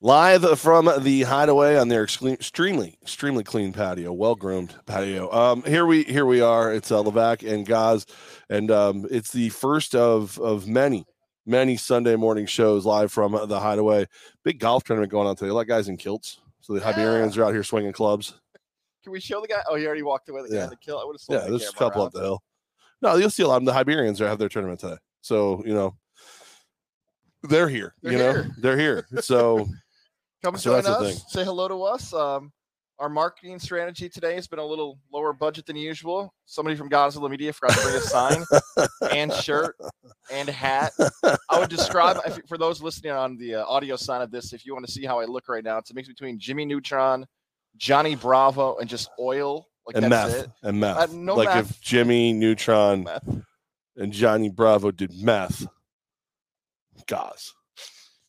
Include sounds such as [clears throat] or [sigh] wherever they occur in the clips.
Live from the hideaway on their extremely, extremely clean patio, well groomed patio. Um, here we here we are. It's uh, Levack and Goz, and um, it's the first of of many many Sunday morning shows live from the hideaway. Big golf tournament going on today. A lot of guys in kilts. So the yeah. Are out here swinging clubs. Can we show the guy? Oh, he already walked away. The guy yeah. in the kilt. I would have. Yeah, there's a couple around. up the hill. No, you'll see a lot of them. The Hibernians are have their tournament today. So you know, they're here. They're you know, here. they're here. So [laughs] Come so join us. Say hello to us. Um, our marketing strategy today has been a little lower budget than usual. Somebody from Godzilla Media forgot to bring a sign and shirt and hat. I would describe for those listening on the uh, audio side of this, if you want to see how I look right now, it's a mix between Jimmy Neutron, Johnny Bravo, and just oil. Like and meth. It. And meth. Uh, no like meth. if Jimmy Neutron and Johnny Bravo did meth. Goz.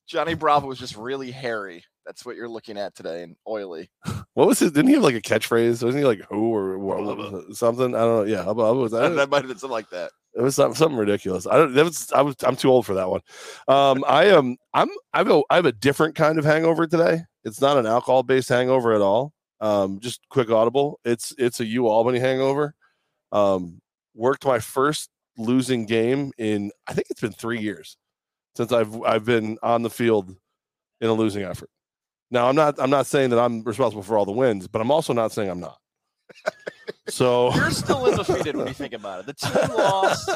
Johnny Bravo was just really hairy. That's what you're looking at today and oily. [laughs] What was his? Didn't he have like a catchphrase? Wasn't he like who or what, something? I don't know. Yeah, Hubba, was that? [laughs] that might have been something like that. It was something, something ridiculous. I don't. That was. I was. I'm too old for that one. Um, I am. I'm. I have a. I have a different kind of hangover today. It's not an alcohol based hangover at all. Um, just quick audible. It's it's a U Albany hangover. Um, worked my first losing game in. I think it's been three years since I've I've been on the field in a losing effort. Now I'm not I'm not saying that I'm responsible for all the wins, but I'm also not saying I'm not. So [laughs] you're still undefeated when you think about it. The team lost.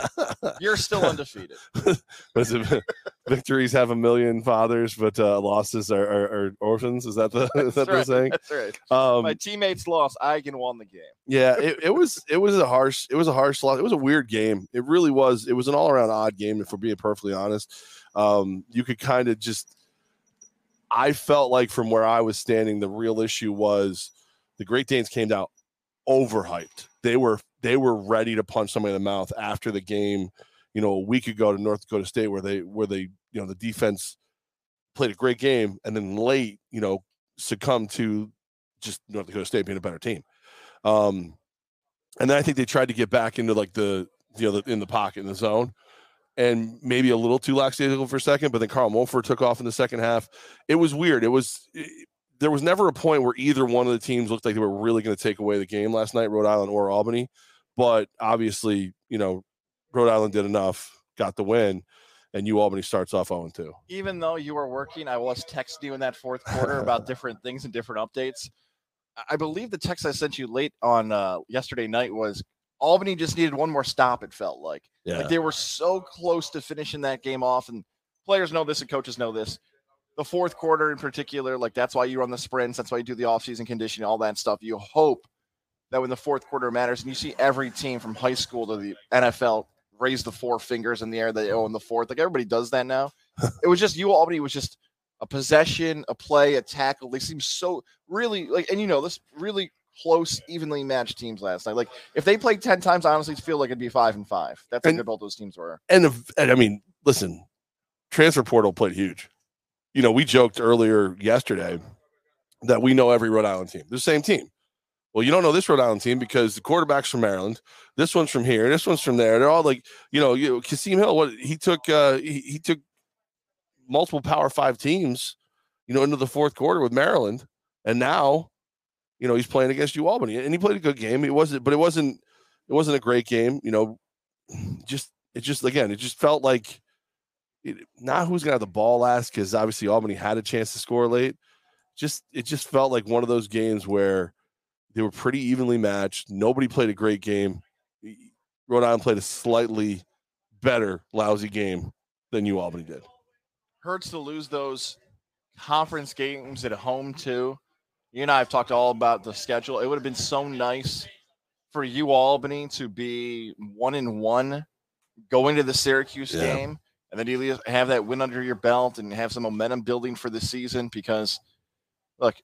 You're still undefeated. [laughs] victories have a million fathers, but uh, losses are, are, are, orphans. Is that the is that right. the saying? That's right. Um, My teammates lost. I can won the game. Yeah, it, it was it was a harsh it was a harsh loss. It was a weird game. It really was. It was an all around odd game. If we're being perfectly honest, um, you could kind of just I felt like from where I was standing, the real issue was the Great Danes came out overhyped. They were they were ready to punch somebody in the mouth after the game, you know, a week ago to North Dakota State where they where they, you know, the defense played a great game and then late, you know, succumbed to just North Dakota State being a better team. Um and then I think they tried to get back into like the you know the, in the pocket in the zone and maybe a little too lackadaisical for a second, but then Karl Mofor took off in the second half. It was weird. It was it, there was never a point where either one of the teams looked like they were really going to take away the game last night, Rhode Island or Albany. But obviously, you know, Rhode Island did enough, got the win, and U Albany starts off 0 2. Even though you were working, I was texting you in that fourth quarter about [laughs] different things and different updates. I believe the text I sent you late on uh, yesterday night was Albany just needed one more stop. It felt like, yeah. like they were so close to finishing that game off, and players know this and coaches know this. The fourth quarter, in particular, like that's why you run the sprints. That's why you do the offseason conditioning, all that stuff. You hope that when the fourth quarter matters, and you see every team from high school to the NFL raise the four fingers in the air they owe in the fourth. Like everybody does that now. [laughs] it was just you, Albany was just a possession, a play, a tackle. They seem so really like, and you know this really close, evenly matched teams last night. Like if they played ten times, I honestly feel like it'd be five and five. That's and, how good both those teams were. And, if, and I mean, listen, transfer portal played huge. You know, we joked earlier yesterday that we know every Rhode Island team, the same team. Well, you don't know this Rhode Island team because the quarterback's from Maryland. This one's from here. This one's from there. They're all like, you know, you Kasim Hill. What he took, uh, he, he took multiple Power Five teams, you know, into the fourth quarter with Maryland, and now you know, he's playing against you Albany, and he played a good game. It wasn't, but it wasn't, it wasn't a great game. You know, [sighs] just it just again, it just felt like it, not who's gonna have the ball last because obviously Albany had a chance to score late. Just it just felt like one of those games where they were pretty evenly matched. Nobody played a great game. Rhode Island played a slightly better lousy game than you Albany did. Hurts to lose those conference games at home too you and I have talked all about the schedule. It would have been so nice for you Albany to be one in one going to the Syracuse yeah. game, and then you have that win under your belt and have some momentum building for the season. Because look,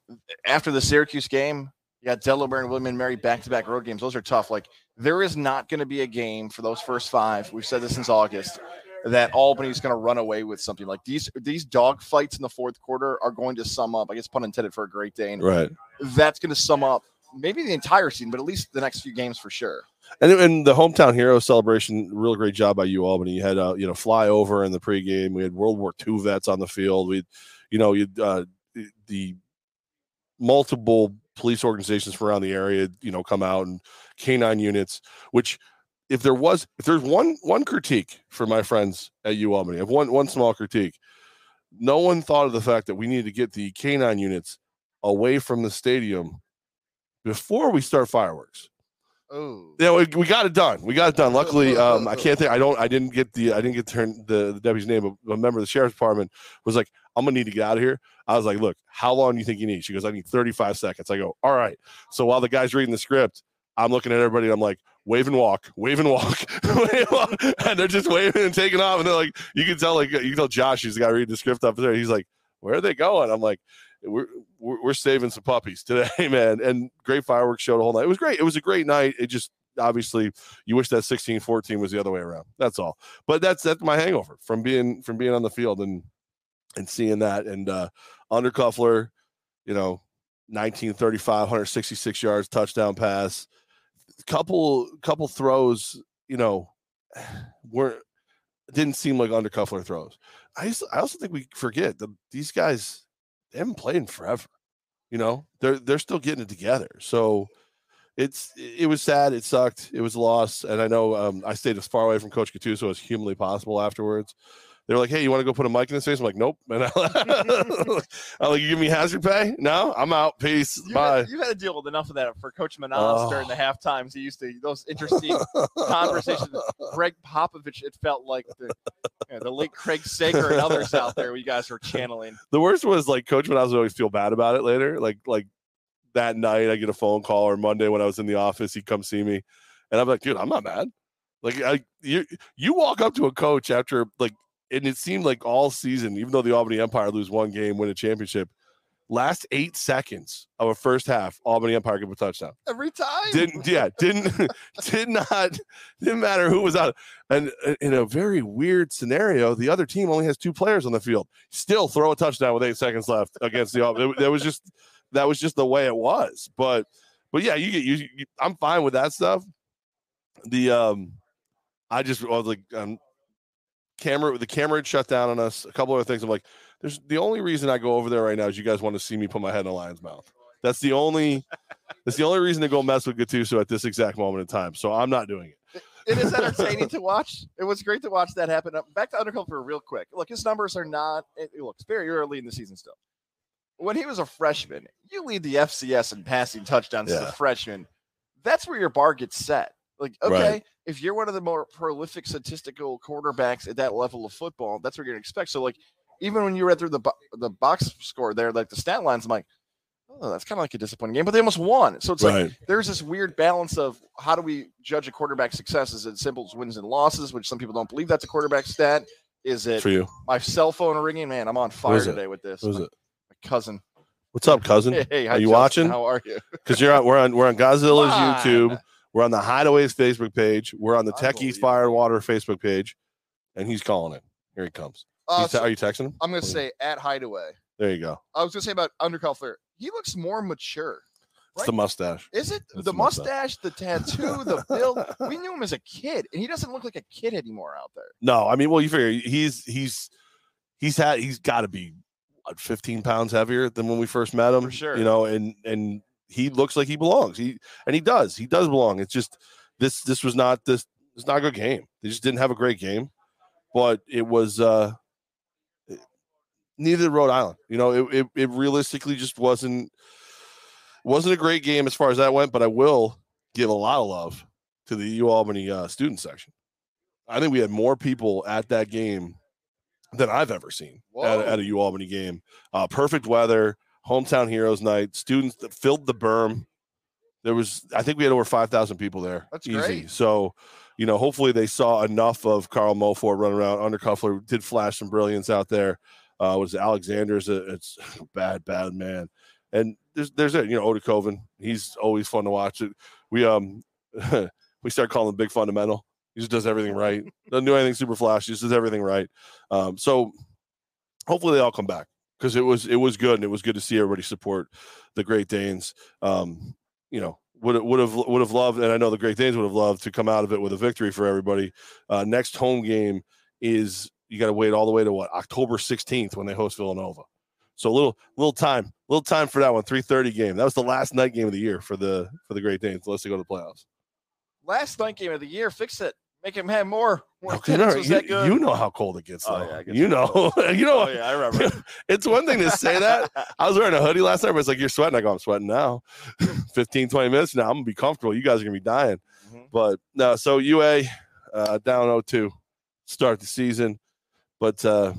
after the Syracuse game, you got Delaware and William and Mary back to back road games. Those are tough. Like there is not going to be a game for those first five. We've said this since August that Albany's going to run away with something like these. These dog fights in the fourth quarter are going to sum up. I guess pun intended for a great day, and right. That's going to sum up maybe the entire season, but at least the next few games for sure. And, and the hometown hero celebration, real great job by you, Albany. You had uh, you know flyover in the pregame. We had World War II vets on the field. We, you know, you uh, the multiple police organizations from around the area, you know, come out and canine units, which if there was if there's one one critique for my friends at U Albany, I have one one small critique. No one thought of the fact that we need to get the canine units away from the stadium before we start fireworks. Oh, Yeah, we, we got it done. We got it done. Luckily, [laughs] um, I can't think. I don't. I didn't get the. I didn't get turn the, the deputy's name. But a member of the sheriff's department was like, "I'm gonna need to get out of here." I was like, "Look, how long do you think you need?" She goes, "I need 35 seconds." I go, "All right." So while the guy's reading the script, I'm looking at everybody. And I'm like, "Wave and walk, [laughs] wave and walk, and they're just waving and taking off. And they're like, you can tell, like, you can tell Josh, he's the guy reading the script up there. He's like, "Where are they going?" I'm like, we're, we're saving some puppies today, [laughs] man. And great fireworks show the whole night. It was great. It was a great night. It just obviously you wish that 16 14 was the other way around. That's all. But that's that's my hangover from being from being on the field and and seeing that and uh undercuffler, you know, 1935, 166 yards, touchdown pass. Couple couple throws, you know, were didn't seem like undercuffler throws. I I also think we forget that these guys they haven't played in forever. You know, they're they're still getting it together. So it's it was sad. It sucked. It was a loss. And I know um, I stayed as far away from Coach Gattuso as humanly possible afterwards. They're like, "Hey, you want to go put a mic in his face?" I'm like, "Nope." [laughs] And I, [laughs] I'm like, "You give me hazard pay? No, I'm out. Peace. you Bye." had, you had to deal with enough of that for Coach Manalas during the Oh. half times. He used to those interesting conversations. [laughs] Gregg Popovich, it felt like the you know, the late Craig Sager and others out there. You guys were channeling. the worst was like Coach I was always feel bad about it later. Like like that night, I get a phone call or Monday when I was in the office, he'd come see me, and I'm like, dude, I'm not mad. Like I you you walk up to a coach after like, and it seemed like all season, even though the Albany Empire lose one game, win a championship, last eight seconds of a first half, Albany Empire give a touchdown Every time. didn't yeah didn't [laughs] did not didn't matter who was out and uh, in a very weird scenario the other team only has two players on the field still throw a touchdown with eight seconds left against the Albany. that was just that was just the way it was but but yeah you get you, you i'm fine with that stuff the um i just was like um camera the camera had shut down on us a couple other things i'm like there's the only reason i go over there right now is you guys want to see me put my head in a lion's mouth that's the only that's the only reason to go mess with Gattuso at this exact moment in time. So I'm not doing it. it is entertaining to watch. It was great to watch that happen. Back to Undercuffler real quick. Look, his numbers are not. It, it looks very early in the season still. When he was a freshman, you lead the FCS in passing touchdowns as a freshman. That's where your bar gets set. Like, okay, Right. if you're one of the more prolific statistical quarterbacks at that level of football, that's what you're gonna expect. So, like, even when you read through the bo- the box score there, like the stat lines, I'm like, oh, that's kind of like a disappointing game, but they almost won. So it's like there's this weird balance of how do we judge a quarterback's success? Is it simple as wins and losses, which some people don't believe that's a quarterback stat? Is it For you. my cell phone ringing? Man, I'm on fire today with this. My, it? my cousin. What's up, cousin? [laughs] Hey, hi, Are you Justin. watching? How are you? Because you're on we're on we're on Godzilla's YouTube. We're on the Hideaways Facebook page. We're on the Techies Fire and Water Facebook page. And he's calling it. Here he comes. Uh, te- so are you texting him? I'm gonna say at Hideaway. There you go. I was gonna say about Undercuffler. He looks more mature. It's the mustache. Is it the the mustache. mustache, the tattoo, the [laughs] build? We knew him as a kid, and he doesn't look like a kid anymore out there. No, I mean, well, you figure he's he's he's had he's got to be what, 15 pounds heavier than when we first met him. For sure. You know, and and he looks like he belongs. He and he does. He does belong. It's just this this was not this it's not a good game. They just didn't have a great game, but it was uh neither Rhode Island. You know, it, it it realistically just wasn't wasn't a great game as far as that went. But I will give a lot of love to the U Albany uh, student section. I think we had more people at that game than I've ever seen at, at a U Albany game. Uh, perfect weather, hometown heroes night, students that filled the berm. There was, I think we had over 5,000 people there. That's Easy. great. So, you know, hopefully they saw enough of Karl Mofor running around. Undercuffler did flash some brilliance out there. Uh, was Alexander's a, it's a [laughs] bad, bad man. And there's, there's it, you know, Oda Coven. He's always fun to watch. It. We, um, [laughs] we start calling him Big Fundamental. He just does everything right. Doesn't do anything super flashy. Just does everything right. Um, so hopefully they all come back because it was it was good and it was good to see everybody support the Great Danes. Um, you know, would would have would have loved, and I know the Great Danes would have loved to come out of it with a victory for everybody. Uh, next home game is you got to wait all the way to what October 16th when they host Villanova. So a little little time, little time for that one. Three thirty game. That was the last night game of the year for the for the Great Danes. Unless they go to the playoffs. Last night game of the year. Fix it. Make him have more. more Okay, no, you, you know how cold it gets. Oh, yeah, gets you know, [laughs] you know. Oh yeah, I remember. [laughs] it's one thing to say that. I was wearing a hoodie last night, but it's like you're sweating. I go, I'm sweating now. [laughs] 15, 20 minutes now, I'm gonna be comfortable. You guys are gonna be dying. Mhm. But no, so UA uh, down 0-2, start the season. But uh,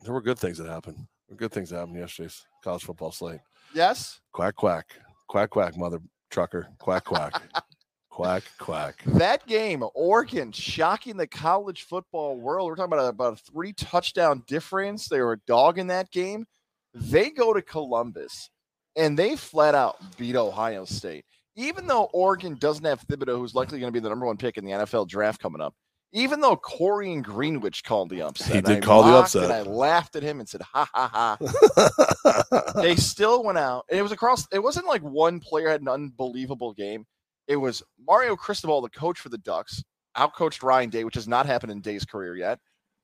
there were good things that happened. Good things that happened yesterday's college football slate. Yes. Quack quack, quack quack, mother trucker, quack quack, quack quack. That game, Oregon, shocking the college football world. We're talking about a, about a three touchdown difference. They were a dog in that game. They go to Columbus and they flat out beat Ohio State. Even though Oregon doesn't have Thibodeaux, who's likely going to be the number one pick in the NFL draft coming up, even though Corey and Greenwich called the upset, He did I call the upset. And I laughed at him and said, ha ha ha. [laughs] they still went out. And it was across, it wasn't like one player had an unbelievable game. It was Mario Cristobal, the coach for the Ducks, outcoached Ryan Day, which has not happened in Day's career yet.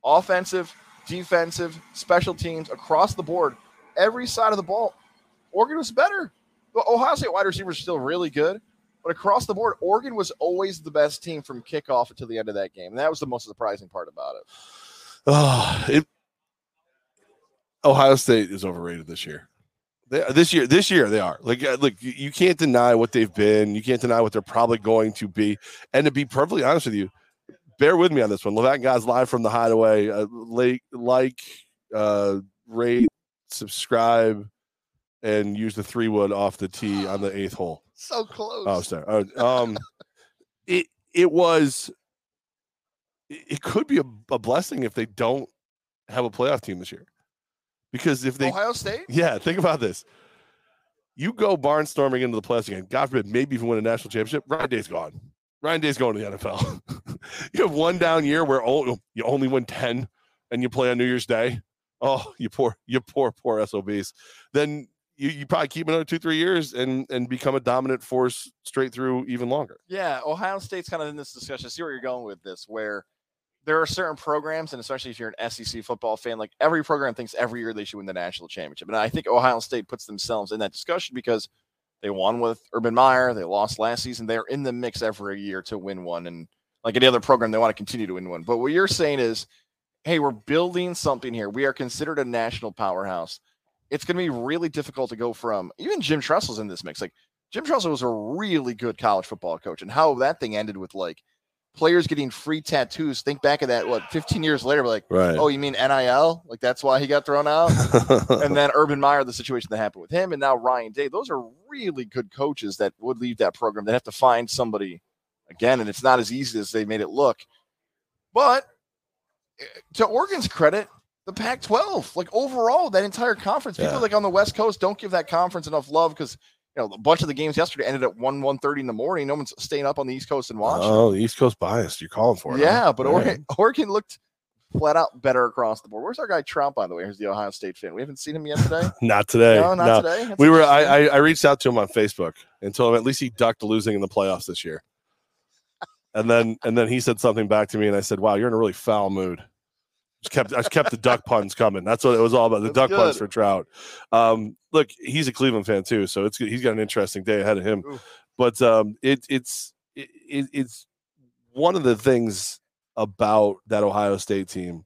Offensive, defensive, special teams across the board, every side of the ball, Oregon was better. The Ohio State wide receivers are still really good, but across the board, Oregon was always the best team from kickoff until the end of that game. And that was the most surprising part about it. Oh, [sighs] it, Ohio State is overrated this year. They, this year, this year they are. Like, uh, look, you, can't deny what they've been. You can't deny what they're probably going to be. And to be perfectly honest with you, bear with me on this one. Levack guys live from the hideaway. Uh, like, like, uh, rate, subscribe, and use the three wood off the tee on the eighth hole. [sighs] So close. Oh, sorry. Uh, um, it it was. It could be a, a blessing if they don't have a playoff team this year, because if they, Ohio State? [laughs] yeah, think about this. You go barnstorming into the playoffs again. God forbid, maybe even win a national championship. Ryan Day's gone. Ryan Day's going to the NFL. [laughs] you have one down year where you only win ten, and you play on New Year's Day. Oh, you poor, you poor, poor SOBs. Then you, you probably keep another two, three years and and become a dominant force straight through even longer. Yeah, Ohio State's kind of in this discussion. I see where you're going with this, where there are certain programs, and especially if you're an SEC football fan, like every program thinks every year they should win the national championship. And I think Ohio State puts themselves in that discussion because they won with Urban Meyer, they lost last season. They're in the mix every year to win one. And like any other program, they want to continue to win one. But what you're saying is, hey, we're building something here. We are considered a national powerhouse. It's going to be really difficult to go from even Jim Tressel's in this mix. Like Jim Tressel was a really good college football coach, and how that thing ended with like players getting free tattoos. Think back of that, what, 15 years later, like, Right. oh, you mean NIL? Like that's why he got thrown out? [laughs] and then Urban Meyer, the situation that happened with him, and now Ryan Day. Those are really good coaches that would leave that program. They have to find somebody again, and it's not as easy as they made it look. But eh, to Oregon's credit, the Pac-12, like overall, that entire conference, people Yeah. like on the West Coast don't give that conference enough love because you know a bunch of the games yesterday ended at one one thirty in the morning. No one's staying up on the East Coast and watching. oh, East Coast biased. You're calling for it. huh? Yeah, but All right. Oregon, Oregon looked flat out better across the board. Where's our guy Trout, by the way? Here's the Ohio State fan. We haven't seen him yet today. [laughs] Not today. no, not No. today. That's We were. I, I I reached out to him on Facebook and told him at least he ducked losing in the playoffs this year. And then and then he said something back to me, and I said, "Wow, you're in a really foul mood." Just kept I just kept the duck puns coming. That's what it was all about. The That's duck puns for Trout. Um, look, he's a Cleveland fan too, so it's he's got an interesting day ahead of him. Ooh. But um, it it's it, it, it's one of the things about that Ohio State team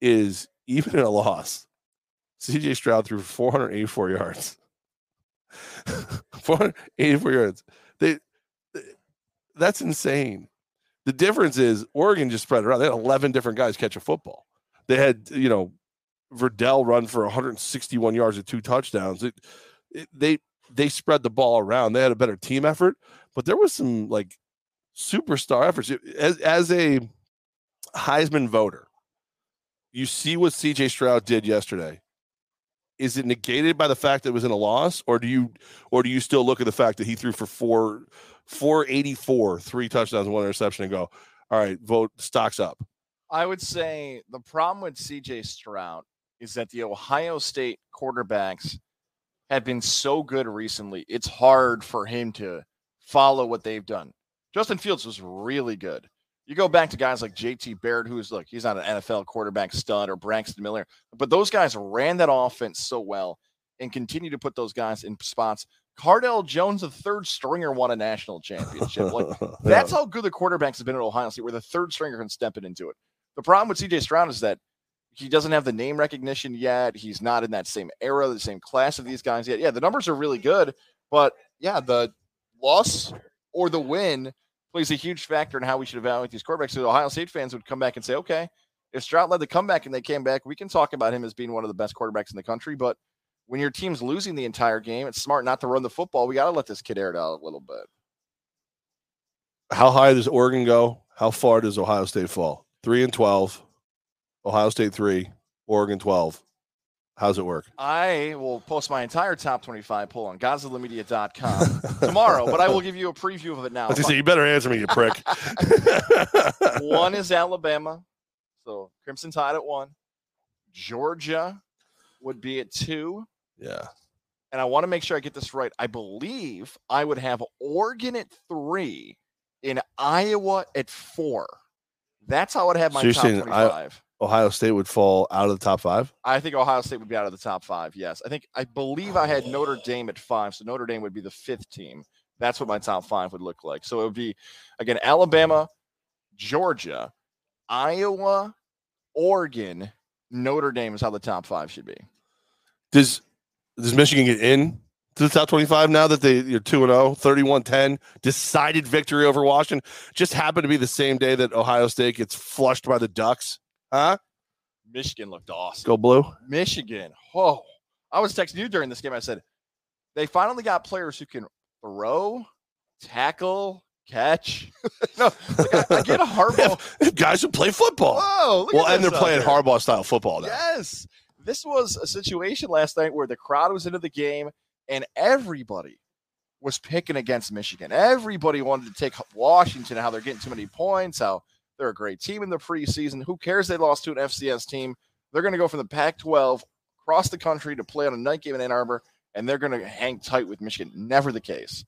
is even in a loss, CJ Stroud threw 484 yards. [laughs] 484 yards. They, they- that's insane. The difference is Oregon just spread around. They had 11 different guys catch a football. They had, you know, Verdell run for 161 yards and two touchdowns. It, it, they they spread the ball around. They had a better team effort, but there was some like superstar efforts. As as a Heisman voter, you see what CJ Stroud did yesterday. Is it negated by the fact that it was in a loss, or do you, or do you still look at the fact that he threw for four, four eighty four, three touchdowns, one interception, and go, all right, vote stocks up. I would say the problem with CJ Stroud is that the Ohio State quarterbacks have been so good recently. It's hard for him to follow what they've done. Justin Fields was really good. You go back to guys like JT Barrett, who's look, he's not an NFL quarterback stud or Braxton Miller, but those guys ran that offense so well and continue to put those guys in spots. Cardale Jones, the third stringer, won a national championship. Like [laughs] that's how good the quarterbacks have been at Ohio State, where the third stringer can step it into it. The problem with CJ Stroud is that he doesn't have the name recognition yet. He's not in that same era, the same class of these guys yet. Yeah, the numbers are really good, but yeah, the loss or the win plays a huge factor in how we should evaluate these quarterbacks. So Ohio State fans would come back and say, okay, if Stroud led the comeback and they came back, we can talk about him as being one of the best quarterbacks in the country. But when your team's losing the entire game, it's smart not to run the football. We got to let this kid air it out a little bit. How high does Oregon go? How far does Ohio State fall? Three and 12, Ohio State three, Oregon 12. How's it work? I will post my entire top 25 poll on GodzillaMedia.com [laughs] tomorrow, but I will give you a preview of it now. I say, you better answer me, you prick. [laughs] one is Alabama. So Crimson Tide at one. Georgia would be at two. Yeah. And I want to make sure I get this right. I believe I would have Oregon at three in Iowa at four. That's how I would have my So top saying I- 25. Ohio State would fall out of the top five. I think Ohio State would be out of the top five. Yes. I think, I believe I had Notre Dame at five. So Notre Dame would be the fifth team. That's what my top five would look like. So it would be, again, Alabama, Georgia, Iowa, Oregon, Notre Dame is how the top five should be. Does does Michigan get in to the top 25 now that they you're 2 and 0, 31-10, decided victory over Washington? Just happened to be the same day that Ohio State gets flushed by the Ducks. Huh? Michigan looked awesome. Go blue. Michigan. Oh, I was texting you during this game. I said, they finally got players who can throw, tackle, catch. [laughs] no, I, I get a Harbaugh. Guys who play football. Whoa, look well, and they're playing there. Harbaugh style football now. Yes. This was a situation last night where the crowd was into the game and everybody was picking against Michigan. Everybody wanted to take Washington, how they're getting too many points, how they're a great team in the preseason. Who cares they lost to an FCS team? They're going to go from the Pac 12 across the country to play on a night game in Ann Arbor, and they're going to hang tight with Michigan. Never the case.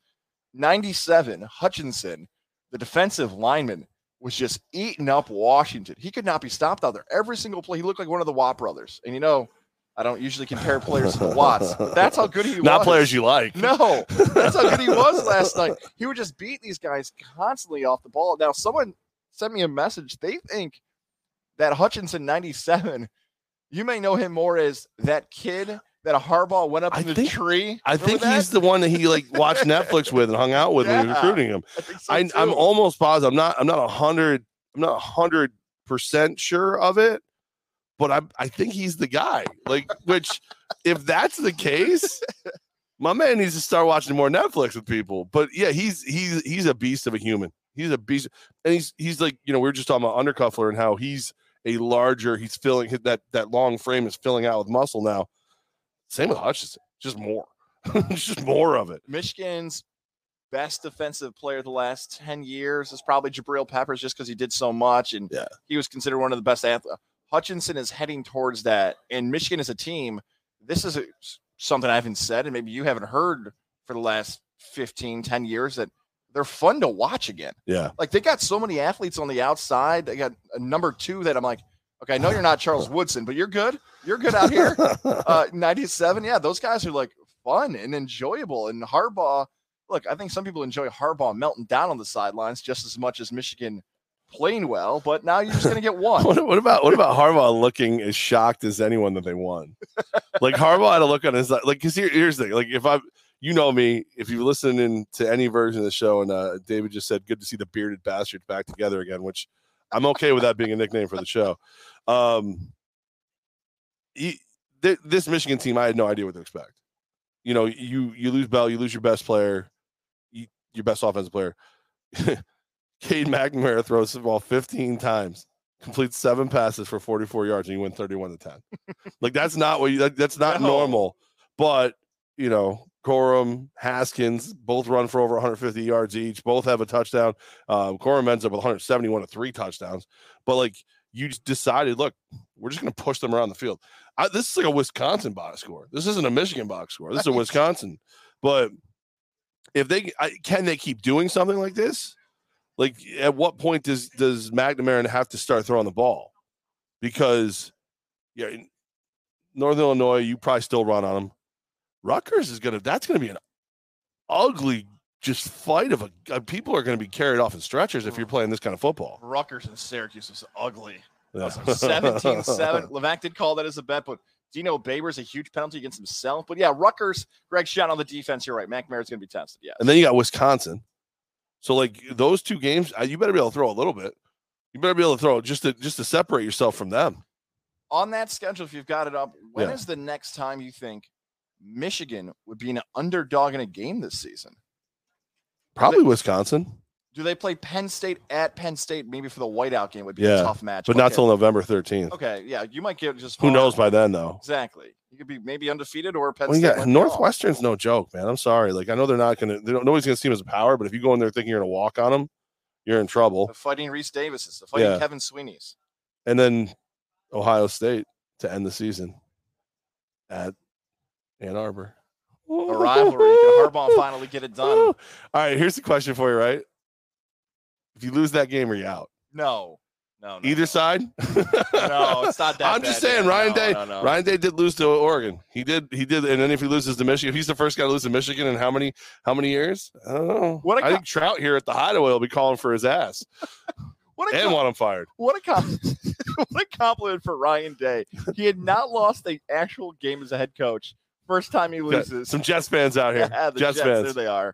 97, Hutchinson, the defensive lineman, was just eating up Washington. He could not be stopped out there. Every single play, he looked like one of the Watt brothers. And you know, I don't usually compare players to the Watts, that's how good he was. Not players you like. No, that's how good he was last night. He would just beat these guys constantly off the ball. Now, someone sent me a message. They think that Hutchinson 97, you may know him more as that kid that a Harbaugh went up I in the think- tree. I Remember think that? he's the one that he like watched [laughs] Netflix with and hung out with when he was recruiting him. I so I, I'm almost positive. I'm not. I'm not a hundred. I'm not a hundred percent sure of it, but I I think he's the guy. Like, which if that's the case, my man needs to start watching more Netflix with people. But yeah, he's he's he's a beast of a human. He's a beast, and he's he's like you know we were just talking about undercuffler and how he's a larger. He's filling that that long frame is filling out with muscle now. Same with Hutchinson, just more, [laughs] just more of it. Michigan's best defensive player the last 10 years is probably Jabril Peppers just because he did so much and Yeah. he was considered one of the best athletes. Uh, Hutchinson is heading towards that. And Michigan as a team, this is a, something I haven't said, and maybe you haven't heard for the last 15, 10 years that they're fun to watch again. Yeah. Like they got so many athletes on the outside. They got a number two that I'm like, okay, I know you're not Charles [laughs] Woodson, but you're good. You're good out here. [laughs] Uh, 97. Yeah, those guys are like fun and enjoyable. And Harbaugh, look, I think some people enjoy Harbaugh melting down on the sidelines just as much as Michigan playing well. But now you're just going to get [laughs] one. What, what about what about Harbaugh looking as shocked as anyone that they won? Like Harbaugh had a look on his like because here, here's the thing. Like if I you know me, if you listen in to any version of the show, and uh, David just said, "Good to see the bearded bastards back together again," which I'm okay with that being a nickname for the show. Um, he, th- this Michigan team, I had no idea what to expect. You know, you you lose Bell, you lose your best player, you, your best offensive player. [laughs] Cade McNamara throws the ball 15 times, completes seven passes for 44 yards, and you win 31 to 10. like that's not what you that, that's not No. normal. But you know, Corum, Haskins, both run for over 150 yards each. Both have a touchdown. Um, Corum ends up with 171 to three touchdowns. But like you just decided, look, we're just going to push them around the field. I, this is like a Wisconsin box score. This isn't a Michigan box score. This is a Wisconsin. But if they I, can they keep doing something like this, Like, at what point does does McNamara have to start throwing the ball? Because, yeah, in Northern Illinois, you probably still run on them. Rutgers is gonna. That's gonna be an ugly just fight of a. Uh, people are gonna be carried off in stretchers if you're playing this kind of football. Rutgers and Syracuse is ugly. Yeah. 17 7. [laughs] Levack did call that as a bet, but Dino Babers a huge penalty against himself. But yeah, Rutgers, Greg shot on the defense. You're right. McNamara's going to be tested. Yeah. And then you got Wisconsin. So like those two games, uh, you better be able to throw a little bit. You better be able to throw just to just to separate yourself from them. On that schedule, if you've got it up, when is Yeah. the next time you think Michigan would be an underdog in a game this season? Probably Wisconsin, Do they play Penn State at Penn State? Maybe for the whiteout game would be Yeah, a tough match. but not Okay. till November 13th. Okay, yeah, you might get just Who knows by then though? Exactly. You could be maybe undefeated or Penn Well, State. got might be off. Northwestern's no joke, man. I'm sorry. Like I know they're not gonna. They don't, nobody's gonna see them as a power, but if you go in there thinking you're gonna walk on them, you're in trouble. The fighting Reese Davises, the fighting Yeah. Kevin Sweeney's. And then Ohio State to end the season at Ann Arbor. A [laughs] rivalry. Can Harbaugh finally get it done? All right, here's the question for you, right? If you lose that game, are you out? No. No, no. Either no. side? No, it's not that [laughs] I'm just saying, yeah. Ryan Day. no. Ryan Day did lose to Oregon. He did. He did. And then if he loses to Michigan, if he's the first guy to lose to Michigan in how many how many years? I don't know. What a I co- think Trout here at the Hideaway will be calling for his ass [laughs] What a and com- want him fired. what a com- what a compliment for Ryan Day. He had not lost the actual game as a head coach. First time he loses. Some Jets fans out here. [laughs] Yeah, Jets Jets, fans. there they are.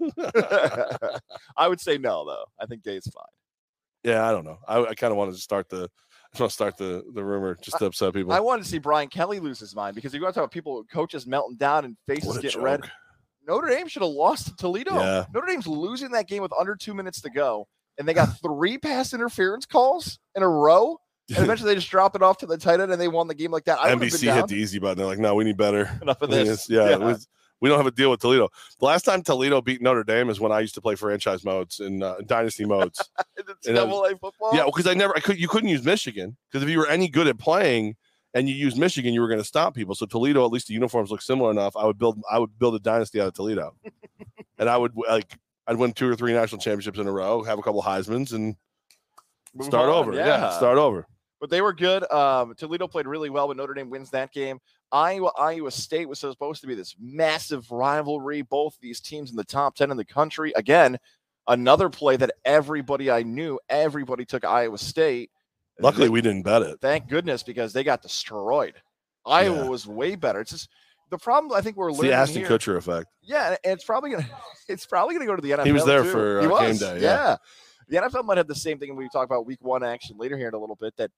[laughs] I would say no, though. I think Day's fine. Yeah, I don't know. I, I kind of wanted to start the. I want to start the the rumor just to upset people. I wanted to see Brian Kelly lose his mind because you got to talk about people, coaches melting down and faces get joke. red. Notre Dame should have lost to Toledo. Yeah. Notre Dame's losing that game with under two minutes to go, and they got three pass interference calls in a row. And eventually, they just dropped it off to the tight end, and they won the game like that. I would've been NBC down. hit the easy button. They're like, no, we need better. enough of We need this. this- Yeah, was- we don't have a deal with Toledo. The last time Toledo beat Notre Dame is when I used to play franchise modes in uh, dynasty modes. [laughs] It's And, double A football. yeah, because I never, I could, you couldn't use Michigan because if you were any good at playing and you used Michigan, you were going to stop people. So Toledo, at least the uniforms look similar enough. I would build, I would build a dynasty out of Toledo, [laughs] and I would like, I'd win two or three national championships in a row, have a couple Heisman's, and Move start on, over. Yeah. start over. But they were good. Um, Toledo played really well, but Notre Dame wins that game. Iowa, Iowa State was supposed to be this massive rivalry. Both these teams in the top ten in the country. Again, another play that everybody I knew, everybody took Iowa State. Luckily, we didn't bet it. thank goodness because they got destroyed. Iowa Yeah. was way better. It's just the problem. I think we're It's learning the Ashton here. Kutcher effect. Yeah, and it's probably gonna [laughs] it's probably gonna go to the NFL. He was there too. for, uh, game was, day, yeah. The NFL might have the same thing when we talk about week one action later here in a little bit. That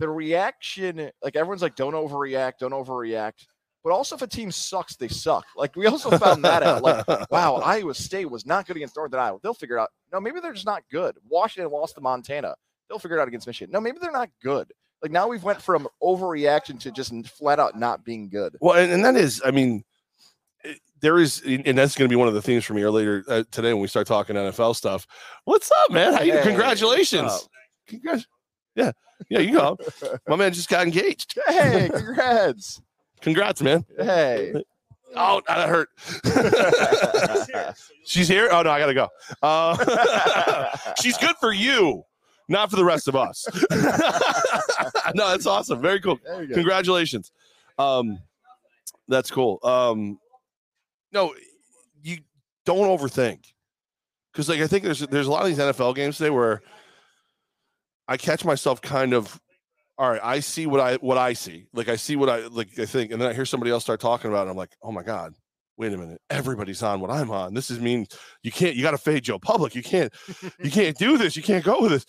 the reaction, like everyone's like, don't overreact, don't overreact. But also, if a team sucks, they suck. Like we also found that out. Like, [laughs] wow, Iowa State was not good against Northern Iowa. They'll figure it out. No, maybe they're just not good. Washington lost to Montana. They'll figure it out against Michigan. No, maybe they're not good. Like now we've went from overreaction to just flat out not being good. Well, and, and that is, I mean, there is, and that's going to be one of the themes for me later uh, today when we start talking NFL stuff. What's up, man? How you? Hey, Congratulations! Congrats. Yeah, yeah, you go. My man just got engaged. [laughs] Hey, congrats. Congrats, man. Hey. Oh, that hurt. [laughs] She's here. Oh no, I gotta go. Uh, [laughs] she's good for you, not for the rest of us. no, that's awesome. Very cool. There you go. Congratulations. Um, that's cool. Um, no, you don't overthink because, like, I think there's there's a lot of these NFL games today where I catch myself kind of, all right, I see what I what I see, like I see what I like I think, and then I hear somebody else start talking about it. And I'm like, oh my god. Wait a minute! Everybody's on what I'm on. This is mean. You can't. You got to fade Joe Public. You can't. [laughs] You can't do this. You can't go with this.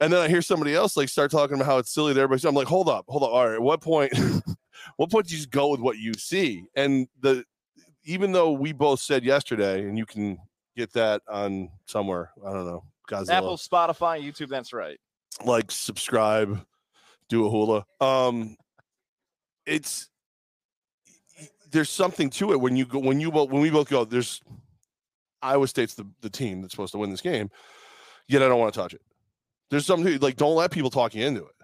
And then I hear somebody else like start talking about how it's silly that everybody's. I'm like, hold up, hold up. All right, at what point? [laughs] what point do you just go with what you see? And the even though we both said yesterday, and you can get that on somewhere. I don't know. Godzilla. Apple, Spotify, YouTube. That's right. Like, subscribe, do a hula. Um, it's there's something to it when you go when you both when we both go. There's Iowa State's the the team that's supposed to win this game. Yet I don't want to touch it. There's something like don't let people talk you into it.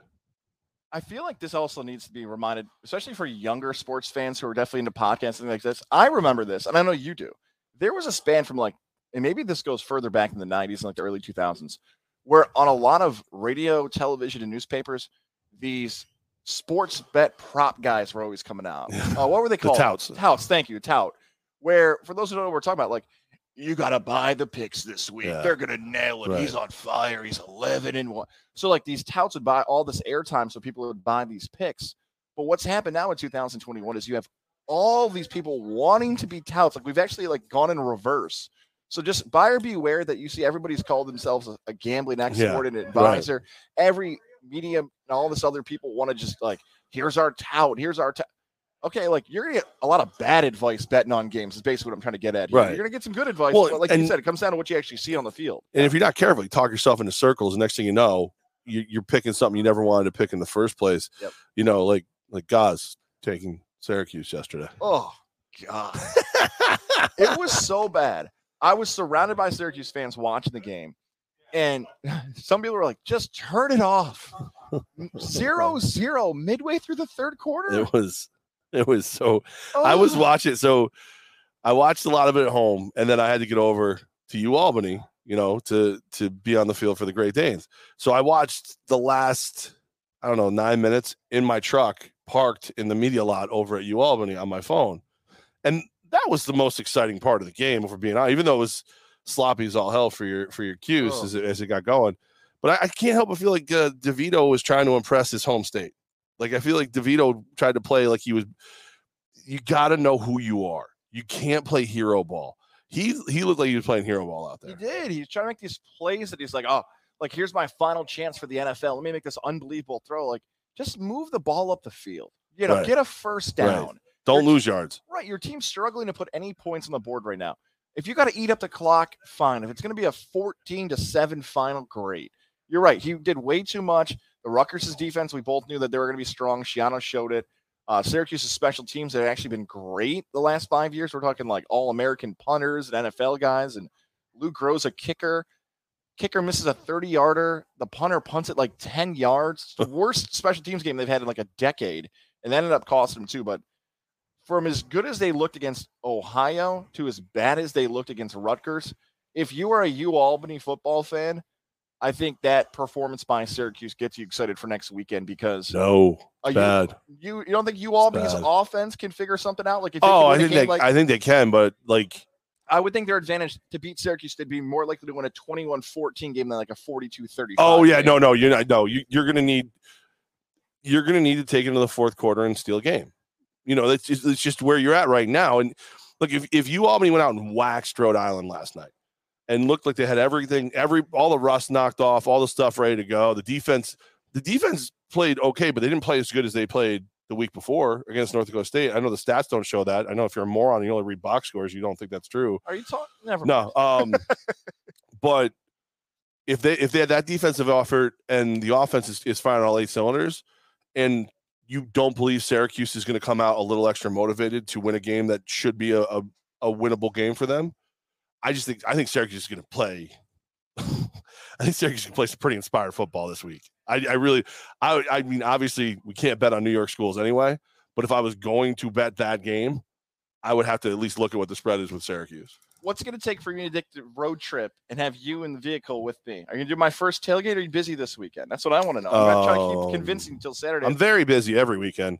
I feel like this also needs to be reminded, especially for younger sports fans who are definitely into podcasts and like this. I remember this, and I know you do. There was a span from like and maybe this goes further back in the 90s and like the early 2000s, where on a lot of radio, television, and newspapers, these sports bet prop guys were always coming out. [laughs] Uh, what were they The called? touts. Touts. Thank you, tout. Where for those who don't know what we're talking about, like you got to buy the picks this week. Yeah. They're gonna nail him. Right. He's on fire. He's 11 and one. So like these touts would buy all this airtime, so people would buy these picks. But what's happened now in 2021 is you have all these people wanting to be touts. Like we've actually like gone in reverse. So just buyer beware that you see everybody's called themselves a, a gambling expert and advisor. Every medium and all this other people want to just like, here's our tout, here's our tout. Okay, like you're gonna get a lot of bad advice betting on games. Is basically what I'm trying to get at. Here. Right. You're gonna get some good advice, Well, but like you said, it comes down to what you actually see on the field. And if you're not careful, you talk yourself into circles. Next thing you know, you, you're picking something you never wanted to pick in the first place. Yep. You know, like like Goz taking Syracuse yesterday. Oh God, it was so bad. I was surrounded by Syracuse fans watching the game, and [laughs] some people were like, "Just turn it off." [laughs] Zero zero midway through the third quarter. It was it was so I was Oh. watching so I watched a lot of it at home and then I had to get over to U Albany, you know, to to be on the field for the Great Danes. So I watched the last I don't know, 9 minutes in my truck parked in the media lot over at U Albany on my phone. And that was the most exciting part of the game for being honest, even though it was sloppy as all hell for your for your cues Oh. as, it, as it got going. But I, I can't help but feel like uh, DeVito was trying to impress his home state. Like I feel like DeVito tried to play like he was. You got to know who you are. You can't play hero ball. He he looked like he was playing hero ball out there. He did. He's trying to make these plays that he's like, oh, like here's my final chance for the NFL. Let me make this unbelievable throw. Like, just move the ball up the field. You know, Right. get a first Right. Don't You're- lose yards. Right. Your team's struggling to put any points on the board right now. If you got to eat up the clock, fine. If it's going to be a 14 to 7 final, great. You're right. He did way too much. The Rutgers' defense, we both knew that they were going to be strong. Schiano showed it. Uh, Syracuse's special teams have actually been great the last five years. We're talking like all American punters and NFL guys. And Luke Rose, a kicker. Kicker misses a 30 yarder. The punter punts it like 10 yards. It's the worst special teams game they've had in like a decade. And that ended up costing them too. But from as good as they looked against Ohio to as bad as they looked against Rutgers, if you are a U Albany football fan, I think that performance by Syracuse gets you excited for next weekend because No, a U- bad. you, you don't think U Albany's offense can figure something out? Like if Oh, I think game they, like I think they can, but like I would think their advantage to beat Syracuse, they'd be more likely to win a 21-14 game than like a 42-35. oh yeah, game. no, no, you're not. No, you, you're gonna need. You're gonna need to take it into the fourth quarter and steal a game. You know, that's just, that's just where you're at right now. And look, if if you Albany went out and waxed Rhode Island last night and looked like they had everything, every all the rust knocked off, all the stuff ready to go, the defense, the defense played okay, but they didn't play as good as they played the week before against North Dakota State. I know the stats don't show that. I know if you're a moron, and you only read box scores, you don't think that's true. Are you talking? Never. No, um, [laughs] but if they if they had that defensive effort and the offense is, is firing all eight cylinders, and you don't believe Syracuse is going to come out a little extra motivated to win a game that should be a, a, a winnable game for them, I just think I think Syracuse is going to play. [laughs] I think Syracuse can play some pretty inspired football this week. I, I really, I, I mean, obviously we can't bet on New York schools anyway. But if I was going to bet that game, I would have to at least look at what the spread is with Syracuse. What's it going to take for me to take the road trip and have you in the vehicle with me? Are you going to do my first tailgate? Or are you busy this weekend? That's what I want to know. I'm going to try to Um, keep convincing until Saturday. I'm very busy every weekend.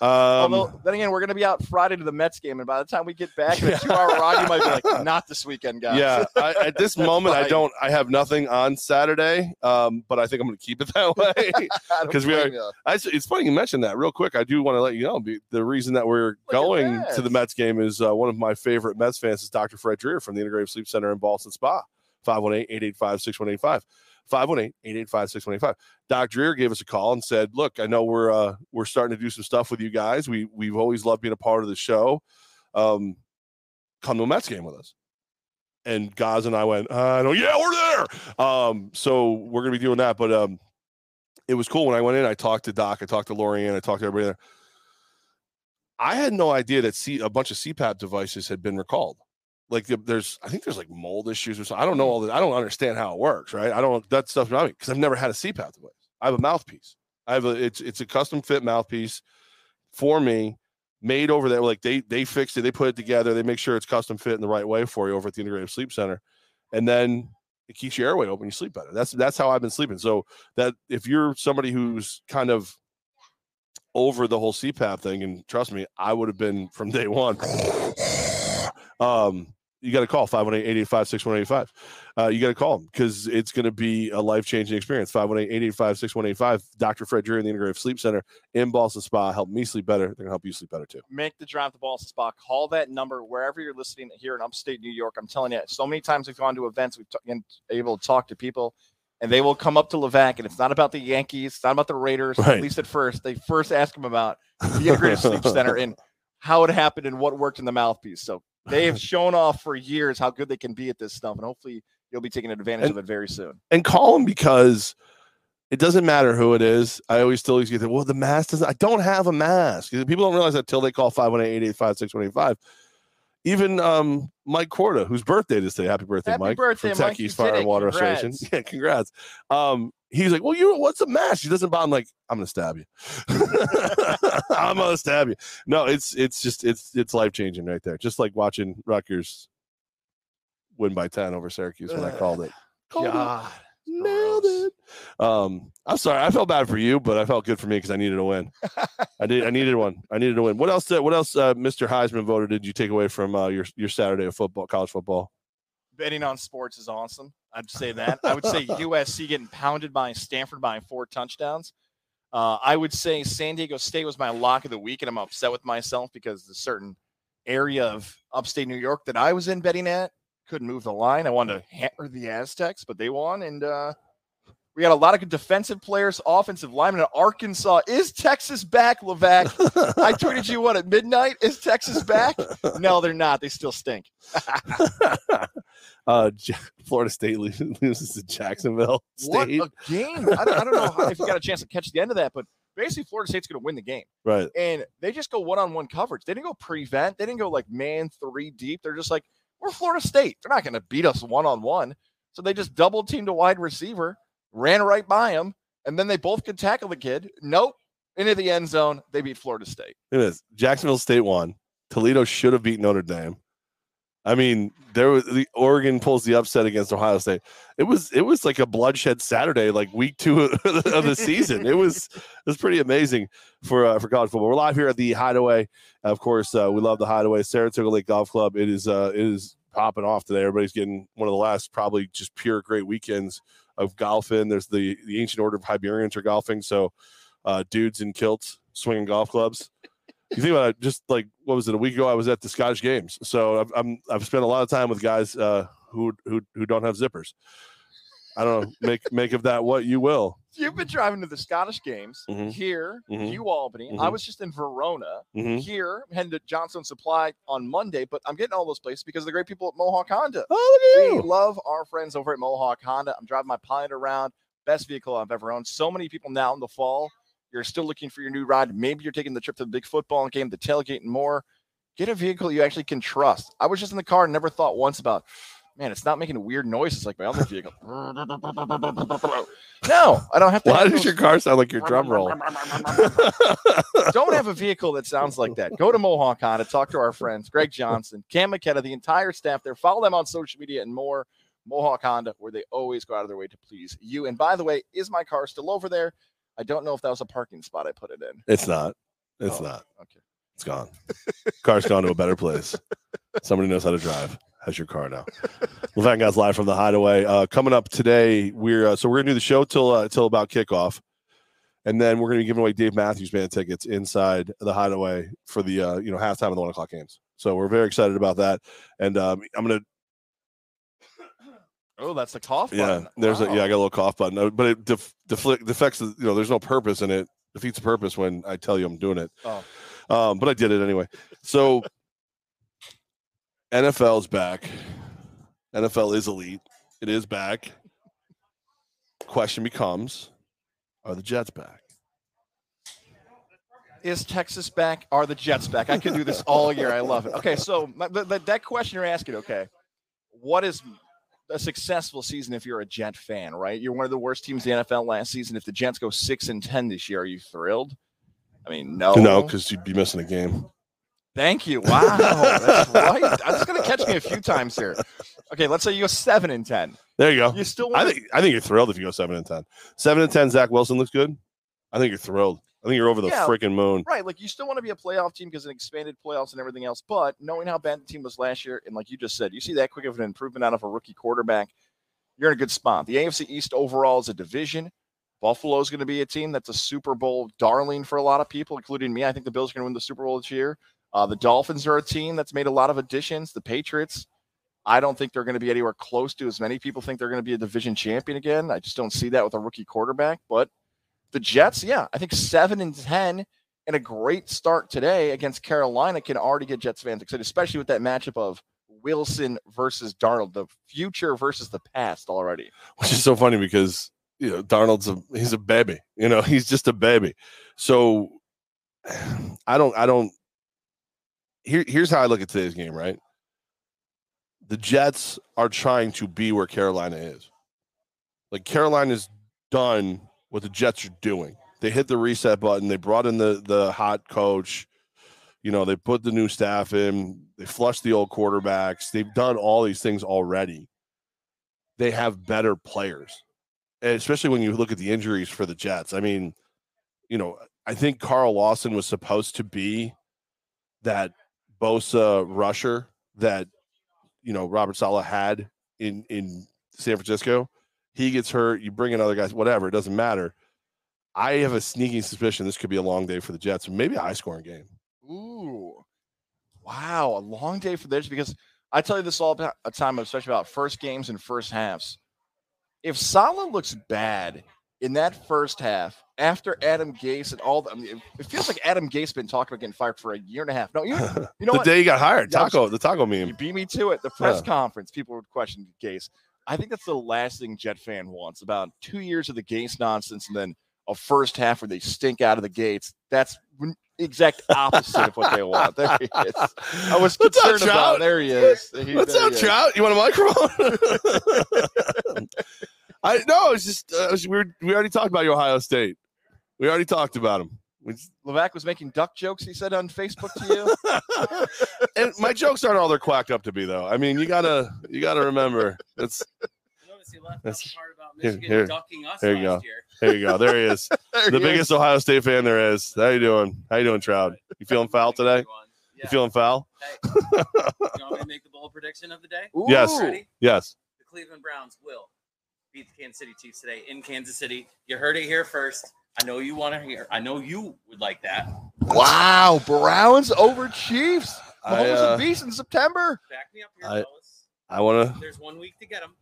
Um, Although then again, we're going to be out Friday to the Mets game, and by the time we get back in a two-hour [laughs] ride, you might be like, "Not this weekend, guys." yeah, I, at this [laughs] moment, I don't. I have nothing on Saturday, um, but I think I'm going to keep it that [laughs] way. because we are- I, it's funny you mentioned that. Real quick, I do want to let you know be, the reason that we're at going to the Mets game is uh, one of my favorite Mets fans is Dr. Fred Dreher from the Integrative Sleep Center in Ballston Spa. 518-885-6185. 518-885-6185. Doc Dreher gave us a call and said, "Look, I know we're uh, we're starting to do some stuff with you guys. We we've always loved being a part of the show. Um, come to a Mets game with us." And Goz and I went, uh, know, yeah, we're there. Um, so we're gonna be doing that. But um, it was cool when I went in. I talked to Doc, I talked to Lorianne, I talked to everybody there. I had no idea that C- a bunch of CPAP devices had been recalled. Like there's, I think there's like mold issues or something. I don't know all that. I don't understand how it works, right? I don't that stuff because I've never had a CPAP device. I have a mouthpiece. I have a it's it's a custom fit mouthpiece for me made over there. Like they they fixed it, they put it together, they make sure it's custom fit in the right way for you over at the Integrative Sleep Center, and then it keeps your airway open. You sleep better. That's that's how I've been sleeping. So that if you're somebody who's kind of over the whole CPAP thing, and trust me, I would have been from day one. [laughs] um, you got to call 518-885-6185. Uh, you got to call them because it's going to be a life-changing experience. 518-885-6185. Dr. Fred Dreher in the Integrative Sleep Center in Ballston Spa. Help me sleep better. They're going to help you sleep better too. Make the drive to Ballston Spa. Call that number wherever you're listening here in upstate New York. I'm telling you, so many times we've gone to events, we've t- been able to talk to people, and they will come up to Levack, and it's not about the Yankees, it's not about the Raiders. Right. At least at first, they first ask them about [laughs] the Integrative Sleep Center and how it happened and what worked in the mouthpiece. So they have [laughs] shown off for years how good they can be at this stuff, and hopefully you'll be taking advantage And- of it very soon. and call them because it doesn't matter who it is. I always still always get the well, the mask doesn't. I don't have a mask. People don't realize that till they call 518-885-6185. Even um, Mike Corda, whose birthday is today. Happy birthday, Happy Mike! birthday, from Mike. Techies Fire and Water. Restoration. [laughs] Yeah, congrats. Um, he's like, well, you what's a mask? He doesn't bother. I'm like, I'm gonna stab you. [laughs] I'm gonna stab you. No, it's it's just it's it's life changing right there. Just like watching Rutgers win by ten over Syracuse when I called it. [sighs] Called it. God, Nailed it. Um, I'm sorry. I felt bad for you, but I felt good for me because I needed a win. [laughs] I did. I needed one. I needed a win. What else? Did, what else? Uh, Mr. Heisman voter did you take away from uh, your your Saturday of football, college football? betting on sports is awesome. I'd say that. I would say [laughs] USC getting pounded by Stanford by four touchdowns. Uh, I would say San Diego State was my lock of the week, and I'm upset with myself because the certain area of upstate New York that I was in betting at couldn't move the line. I wanted to hammer the Aztecs, but they won, and uh, we got a lot of good defensive players, offensive linemen. In Arkansas is Texas back, Levack. I tweeted you what at midnight. Is Texas back? [laughs] No, they're not. They still stink. [laughs] uh, [laughs] Florida State [laughs] loses to Jacksonville State. What a game! I don't, I don't know if you got a [laughs] chance to catch the end of that, but basically, Florida State's going to win the game, Right. and they just go one-on-one coverage. They didn't go prevent. They didn't go like man three deep. They're just like we're Florida State. They're not going to beat us one-on-one. So they just double teamed a wide receiver, ran right by him, and then they both could tackle the kid. Nope, into the end zone. They beat Florida State. It is. Jacksonville State won. Toledo should have beat Notre Dame. I mean, there was the Oregon pulls the upset against Ohio State. It was it was like a bloodshed Saturday, like week two [laughs] of the, season. It was it was pretty amazing for uh, for college football. We're live here at the Hideaway. Of course, uh, we love the Hideaway Saratoga Lake Golf Club. It is uh, it is popping off today. Everybody's getting one of the last probably just pure great weekends of golfing. There's the the Ancient Order of Hibernians are golfing, so uh, dudes in kilts swinging golf clubs. You think about it, just like what was it a week ago? I was at the Scottish Games, so I've I'm, I've spent a lot of time with guys uh, who who who don't have zippers. I don't know. Make make of that what you will. You've been driving to the Scottish games Mhm. here, Mhm. New Albany. I Mhm. was just in Verona. Mhm. here, heading to Johnstone Supply on Monday, but I'm getting all those places because of the great people at Mohawk Honda. Oh, We look at you! love our friends over at Mohawk Honda. I'm driving my Pilot around, best vehicle I've ever owned. So many people now in the fall, you're still looking for your new ride. Maybe you're taking the trip to the big football game, the tailgate, and more. Get a vehicle you actually can trust. I was just in the car and never thought once about, man, it's not making weird noises like my other vehicle. [laughs] no, I don't have to. Why does those- your car sound like your drum roll? [laughs] don't have a vehicle that sounds like that. Go to Mohawk Honda, talk to our friends, Greg Johnson, Cam McKenna, the entire staff there. Follow them on social media and more. Mohawk Honda, where they always go out of their way to please you. And by the way, is my car still over there? I don't know if that was a parking spot I put it in. it's not. It's Oh, not. Okay. It's gone. Car's gone to a better place. [laughs] Somebody knows how to drive. Has your car now. Levant guys live from the Hideaway. Uh, coming up today, we're uh, so we're gonna do the show till uh, till about kickoff, and then we're gonna be giving away Dave Matthews Band tickets inside the Hideaway for the uh, you know halftime of the one o'clock games. So we're very excited about that, and um, I'm gonna Oh, that's the cough yeah. button. There's a yeah, I got a little cough button, uh, but it def- the- You know, there's no purpose in it. Defeats the purpose when I tell you I'm doing it. Oh. Um, but I did it anyway. So [laughs] NFL's back. NFL is elite. It is back. Question becomes: Are the Jets back? Is Texas back? Are the Jets back? I could do this all year. I love it. Okay, so my, that question you're asking, okay, what is a successful season if you're a Jet fan, right? You're one of the worst teams in the NFL last season. If the Jets go six and ten this year, are you thrilled? I mean, no, No, because you'd be missing a game. Thank you. Wow, that's right. I'm just gonna catch me a few times here. Okay, let's say you go seven and ten. There you go. You still I think I think you're thrilled if you go seven and ten. Seven and ten, Zach Wilson looks good. I think you're thrilled. I think you're over the Yeah. freaking moon. right? Like you still want to be a playoff team because an expanded playoffs and everything else. But knowing how bad the team was last year, and like you just said, you see that quick of an improvement out of a rookie quarterback, you're in a good spot. The AFC East overall is a division. Buffalo's going to be a team that's a Super Bowl darling for a lot of people, including me. I think the Bills are going to win the Super Bowl this year. Uh, the Dolphins are a team that's made a lot of additions. The Patriots, I don't think they're going to be anywhere close to as many people think they're going to be a division champion again. I just don't see that with a rookie quarterback. But the Jets, yeah, I think seven and ten and a great start today against Carolina can already get Jets fans excited, especially with that matchup of Wilson versus Darnold, the future versus the past already. which is so funny because you know Darnold's a he's a baby. You know, [laughs] he's just a baby. So [sighs] I don't I don't here here's how I look at today's game, right? The Jets are trying to be where Carolina is. Like Carolina's done what the Jets are doing. They hit the reset button, they brought in the the hot coach. You know, they put the new staff in, they flushed the old quarterbacks. They've done all these things already. They have better players and especially when you look at the injuries for the Jets. I mean, you know, I think Carl Lawson was supposed to be that Bosa rusher that you know Robert Saleh had in in San Francisco. He gets hurt, you bring in other guys, whatever, it doesn't matter. I have a sneaking suspicion this could be a long day for the Jets, maybe a high scoring game. Ooh. Wow, a long day for this because I tell you this all the time, especially about first games and first halves. If Saleh looks bad in that first half, after Adam Gase and all, the, I mean, it, feels like Adam Gase been talking about getting fired for a year and a half. No, you, [laughs] you know the what? day he got hired, Yeah, taco, the taco You meme. beat me to it. The press Yeah. conference, people would question Gase. I think that's the last thing Jet fan wants. About two years of the Gase nonsense, and then a first half where they stink out of the gates. That's exact opposite of what they want. [laughs] There he is. I was What's up, concerned about. Trout? There he is. He- What's up. Trout? You want a microphone? [laughs] I no, it's just uh, we were, we already talked about Ohio State. We already talked about them. We Levack was making duck jokes. He said on Facebook to you. [laughs] and my jokes aren't all they're quacked up to be, though. I mean, you gotta you gotta remember. It's Notice he left That's- the part about here- Michigan here- ducking us there you go. year. there you go. There he is, [laughs] There the he is. biggest Ohio State fan there is. How you doing? How you doing, Trout? You feeling foul today? Yeah. You feeling foul? Hey, [laughs] you want me to make the bold prediction of the day? Yes. Ready? Yes. The Cleveland Browns will beat the Kansas City Chiefs today in Kansas City. You heard it here first. I know you want to hear. I know you would like that. Wow, Browns over Chiefs. I, Mahomes uh, a beast in September. Back me up here, I- fellas. I want to. There's one week to get them.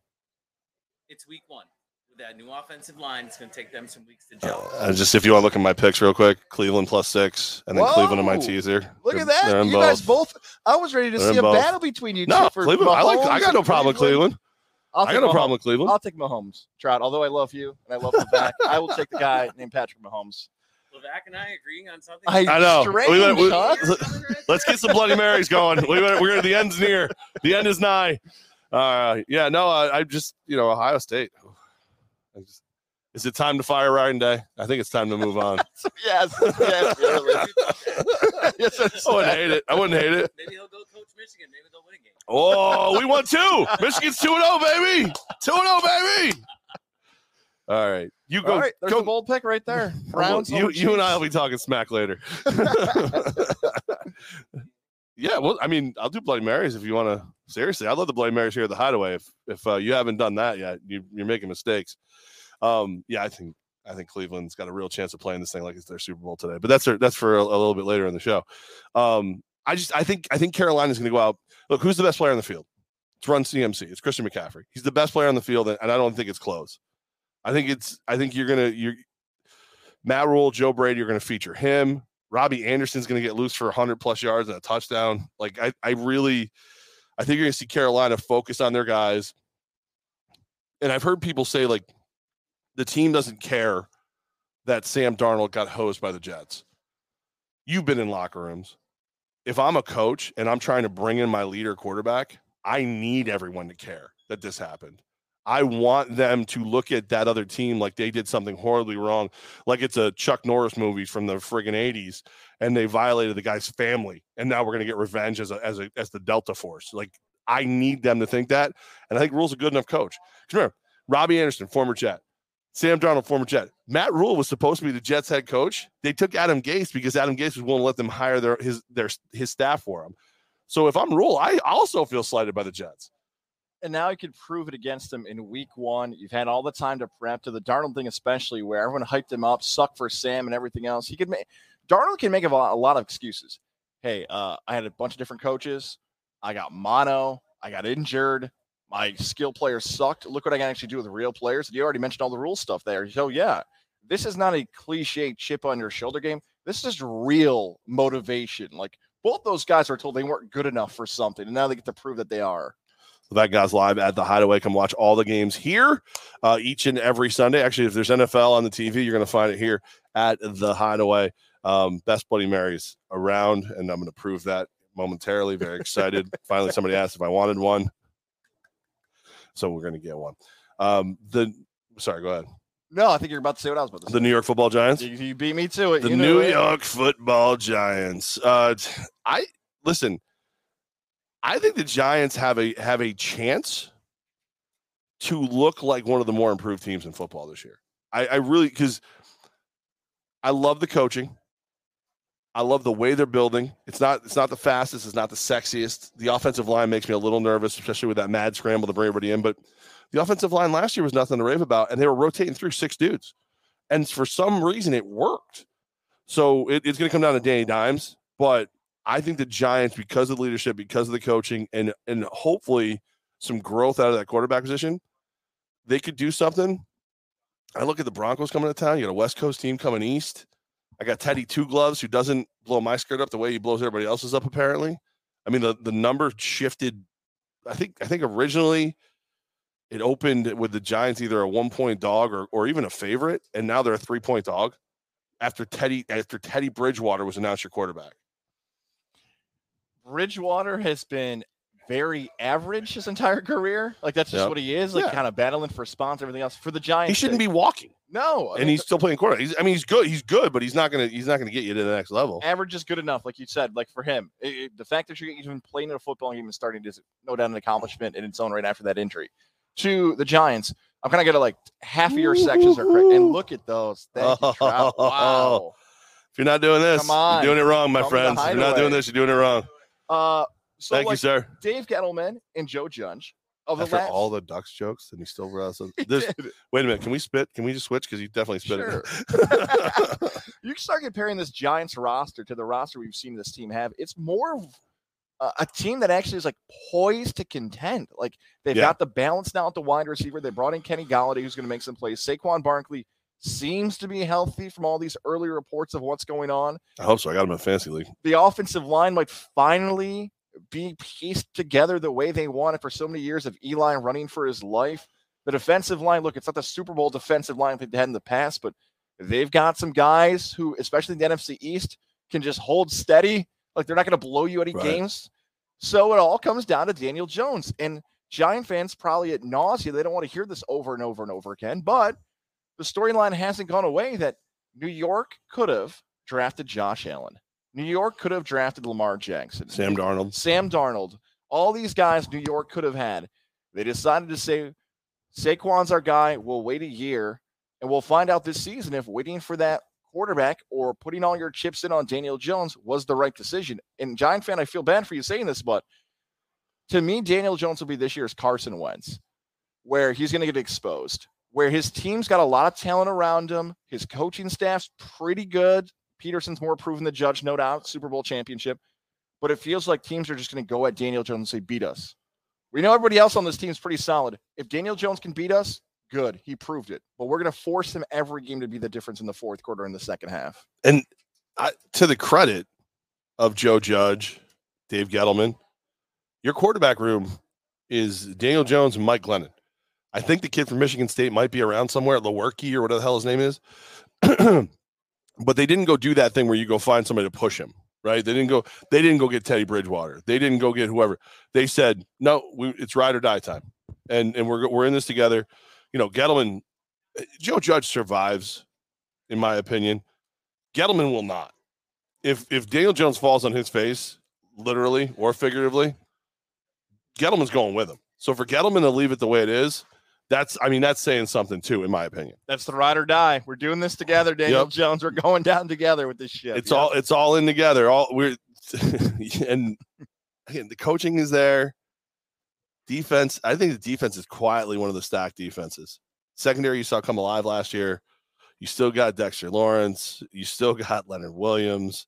It's week one. With that new offensive line, it's going to take them some weeks to gel. Uh, just if you want to look at my picks real quick, Cleveland plus six, and then Cleveland in my teaser. Look They're- at that. they're in You guys both. I was ready to They're see a both. battle between you No, two. For Cleveland. I like. I got no problem with Cleveland. I'll I take got no Mahomes. problem with Cleveland. I'll take Mahomes. Trout. Although I love you and I love the back, I will take the guy [laughs] named Patrick Mahomes. Levack and I agreeing on something. I, I know. Strange, We went- we- huh? [laughs] Let's get some Bloody Marys going. We, we're the end's near. The end is nigh. Uh, yeah, no, I, I just you know Ohio State. I just, is it time to fire Ryan Day? I think it's time to move on. [laughs] yes. Yes. really. [laughs] yes it's- I wouldn't hate it. I wouldn't hate it. Maybe he'll go coach Michigan. Maybe they'll win a game. Oh, we won two. Michigan's two and zero, baby. Two and zero, baby. All right, you go. All right, there's go the bold pick right there. Browns. you, you and I will be talking smack later. [laughs] yeah, well, I mean, I'll do Bloody Marys if you want to. Seriously, I love the Bloody Marys here at the Hideaway. If if uh, you haven't done that yet, you, you're making mistakes. Um, yeah, I think I think Cleveland's got a real chance of playing this thing like it's their Super Bowl today. But that's that's for a, a little bit later in the show. Um, I just I think I think Carolina's going to go out. Look, who's the best player on the field? It's Run CMC. It's Christian McCaffrey. He's the best player on the field, and, I don't think it's close. I think it's I think you're gonna you're Matt Rhule, Joe Brady, you're gonna feature him. Robbie Anderson's gonna get loose for 100 plus yards and a touchdown. Like I I really I think you're gonna see Carolina focus on their guys. And I've heard people say like the team doesn't care that Sam Darnold got hosed by the Jets. You've been in locker rooms. If I'm a coach and I'm trying to bring in my leader quarterback, I need everyone to care that this happened. I want them to look at that other team like they did something horribly wrong, like it's a Chuck Norris movie from the friggin' 80s and they violated the guy's family. And now we're going to get revenge as a, as a, as the Delta Force. Like I need them to think that. And I think Rhule's a good enough coach. Remember, Robbie Anderson, former Jet, Sam Darnold, former Jet. Matt Rhule was supposed to be the Jets head coach. They took Adam Gase because Adam Gase was willing to let them hire their his their his staff for him. So if I'm Rhule, I also feel slighted by the Jets. And now you can prove it against them in week one. You've had all the time to prep to the Darnold thing, especially where everyone hyped him up, suck for Sam and everything else. He could make Darnold can make a lot, a lot of excuses. Hey, uh, I had a bunch of different coaches. I got mono. I got injured. My skill players sucked. Look what I can actually do with real players. And You already mentioned all the Rhule stuff there. So yeah, this is not a cliche chip on your shoulder game. This is real motivation. Like both those guys were told they weren't good enough for something, and now they get to prove that they are. That guy's live at the Hideaway. Come watch all the games here uh, each and every Sunday. Actually, if there's NFL on the TV, you're going to find it here at the Hideaway. Um, best Bloody Marys around, and I'm going to prove that momentarily. Very excited. [laughs] Finally, somebody asked if I wanted one, so we're going to get one. Um, the sorry, go ahead. No, I think you're about to say what I was about to say. The New York Football Giants. You, you beat me to it. The You New it. York Football Giants. Uh, I listen. I think the Giants have a have a chance to look like one of the more improved teams in football this year. I, I really because I love the coaching. I love the way they're building. It's not it's not the fastest, it's not the sexiest. The offensive line makes me a little nervous, especially with that mad scramble to bring everybody in. But the offensive line last year was nothing to rave about, and they were rotating through six dudes. And for some reason it worked. So it, it's gonna come down to Danny Dimes, but I think the Giants, because of the leadership, because of the coaching, and and hopefully some growth out of that quarterback position, they could do something. I look at the Broncos coming to town. You got a West Coast team coming east. I got Teddy Two Gloves, who doesn't blow my skirt up the way he blows everybody else's up. Apparently, I mean the the number shifted. I think I think originally it opened with the Giants either a one point dog or or even a favorite, and now they're a three point dog after Teddy after Teddy Bridgewater was announced your quarterback. Bridgewater has been very average his entire career. Like that's just Yep. what he is. Like Yeah. kind of battling for spots, everything else. For the Giants, He shouldn't be walking, No, I and mean, he's still playing quarterback. He's, I mean, he's good. He's good, but he's not gonna he's not gonna get you to the next level. average is good enough, like you said. Like for him, It- it- the fact that you're even playing in a football game and starting is no doubt an accomplishment in its own right after that injury. To the Giants, I'm kind of gonna like half of your sections are correct, and look at those. Thank you, Trout. [laughs] Wow. If you're not doing this, you're doing it wrong, my Come friends. If you're not doing this, you're doing it wrong. Uh, so Thank like you, sir. Dave Gettleman and Joe Judge of the After last, all the Ducks jokes, and he still. [laughs] He This, did. wait a minute, can we spit? Can we just switch? Because you definitely spit Sure. it. [laughs] you can start comparing this Giants roster to the roster we've seen this team have. It's more of a, a team that actually is like poised to contend. Like they've Yeah. got the balance now at the wide receiver. They brought in Kenny Golladay, who's going to make some plays. Saquon Barkley seems to be healthy from all these early reports of what's going on. I hope so. I got him in fantasy league. The offensive line might finally be pieced together the way they wanted for so many years of Eli running for his life. The defensive line, look, it's not the Super Bowl defensive line they've had in the past, but they've got some guys who, especially in the NFC East, can just hold steady. Like they're not going to blow you any Right. games. So it all comes down to Daniel Jones. And Giant fans probably at nausea, they don't want to hear this over and over and over again. But the storyline hasn't gone away that New York could have drafted Josh Allen. New York could have drafted Lamar Jackson. Sam Darnold. Sam Darnold, all these guys New York could have had. They decided to say, Saquon's our guy. We'll wait a year and we'll find out this season if waiting for that quarterback or putting all your chips in on Daniel Jones was the right decision. And Giant fan, I feel bad for you saying this, but to me, Daniel Jones will be this year's Carson Wentz, where he's going to get exposed, where his team's got a lot of talent around him. His coaching staff's pretty good. Peterson's more proven the judge, no doubt, Super Bowl championship. But it feels like teams are just going to go at Daniel Jones and say, beat us. We know everybody else on this team is pretty solid. If Daniel Jones can beat us, good. He proved it. But we're going to force him every game to be the difference in the fourth quarter in the second half. And I, to the credit of Joe Judge, Dave Gettleman, your quarterback room is Daniel Jones and Mike Glennon. I think the kid from Michigan State might be around somewhere, Lewerke or whatever the hell his name is. [clears throat] but they didn't go do that thing where you go find somebody to push him, right? They didn't go. They didn't go get Teddy Bridgewater. They didn't go get whoever. They said, no, we, it's ride or die time. and and we're we're in this together. You know, Gettleman, eh, Joe Judge survives, in my opinion. Gettleman will not. If if Daniel Jones falls on his face, literally or figuratively, Gettleman's going with him. So for Gettleman to leave it the way it is, that's I mean that's saying something too, in my opinion. That's the ride or die. We're doing this together, Daniel Yep. Jones. We're going down together with this shit. It's Yeah. all it's all in together. All we're [laughs] and again, the coaching is there. Defense, I think the defense is quietly one of the stacked defenses. Secondary, you saw come alive last year. You still got Dexter Lawrence. You still got Leonard Williams.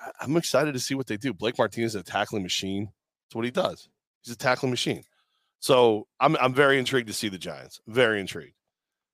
I- I'm excited to see what they do. Blake Martinez is a tackling machine. That's what he does. He's a tackling machine. So I'm I'm very intrigued to see the Giants. Very intrigued.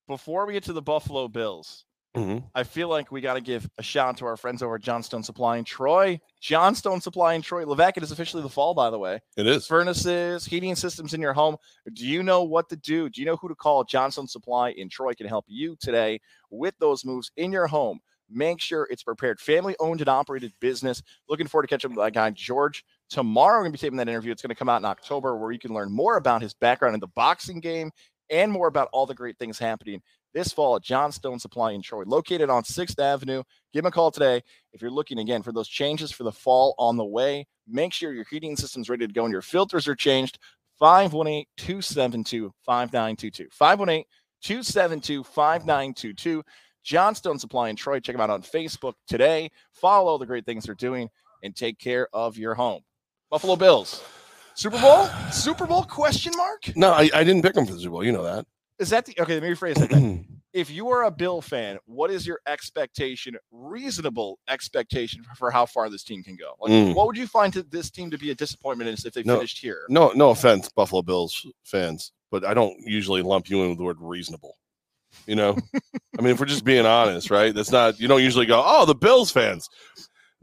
Before we get to the Buffalo Bills, Mhm. I feel like we got to give a shout out to our friends over at Johnstone Supply in Troy. Johnstone Supply in Troy. Levack, is officially the fall, by the way. It is. Furnaces, heating systems in your home. Do you know what to do? Do you know who to call? Johnstone Supply in Troy can help you today with those moves in your home. Make sure it's prepared. Family owned and operated business. Looking forward to catching up with that guy, George. Tomorrow, we're going to be taping that interview. It's going to come out in October where you can learn more about his background in the boxing game and more about all the great things happening this fall at Johnstone Supply in Troy, located on 6th Avenue. Give him a call today if you're looking again for those changes for the fall on the way. Make sure your heating system's ready to go and your filters are changed. 518 272 5922. 518 272 5922. Johnstone Supply in Troy. Check them out on Facebook today. Follow the great things they're doing and take care of your home. Buffalo Bills. Super Bowl? Super Bowl question mark? No, I, I didn't pick them for the Super Bowl. You know that. Is that the okay? Let me rephrase that. [clears throat] if you are a Bill fan, what is your expectation, reasonable expectation for how far this team can go? Like, Mm. what would you find to this team to be a disappointment in if they No. finished here? no, no offense, Buffalo Bills fans, but I don't usually lump you in with the word reasonable. You know, [laughs] I mean, if we're just being honest, right? That's not you don't usually go, oh, the Bills fans,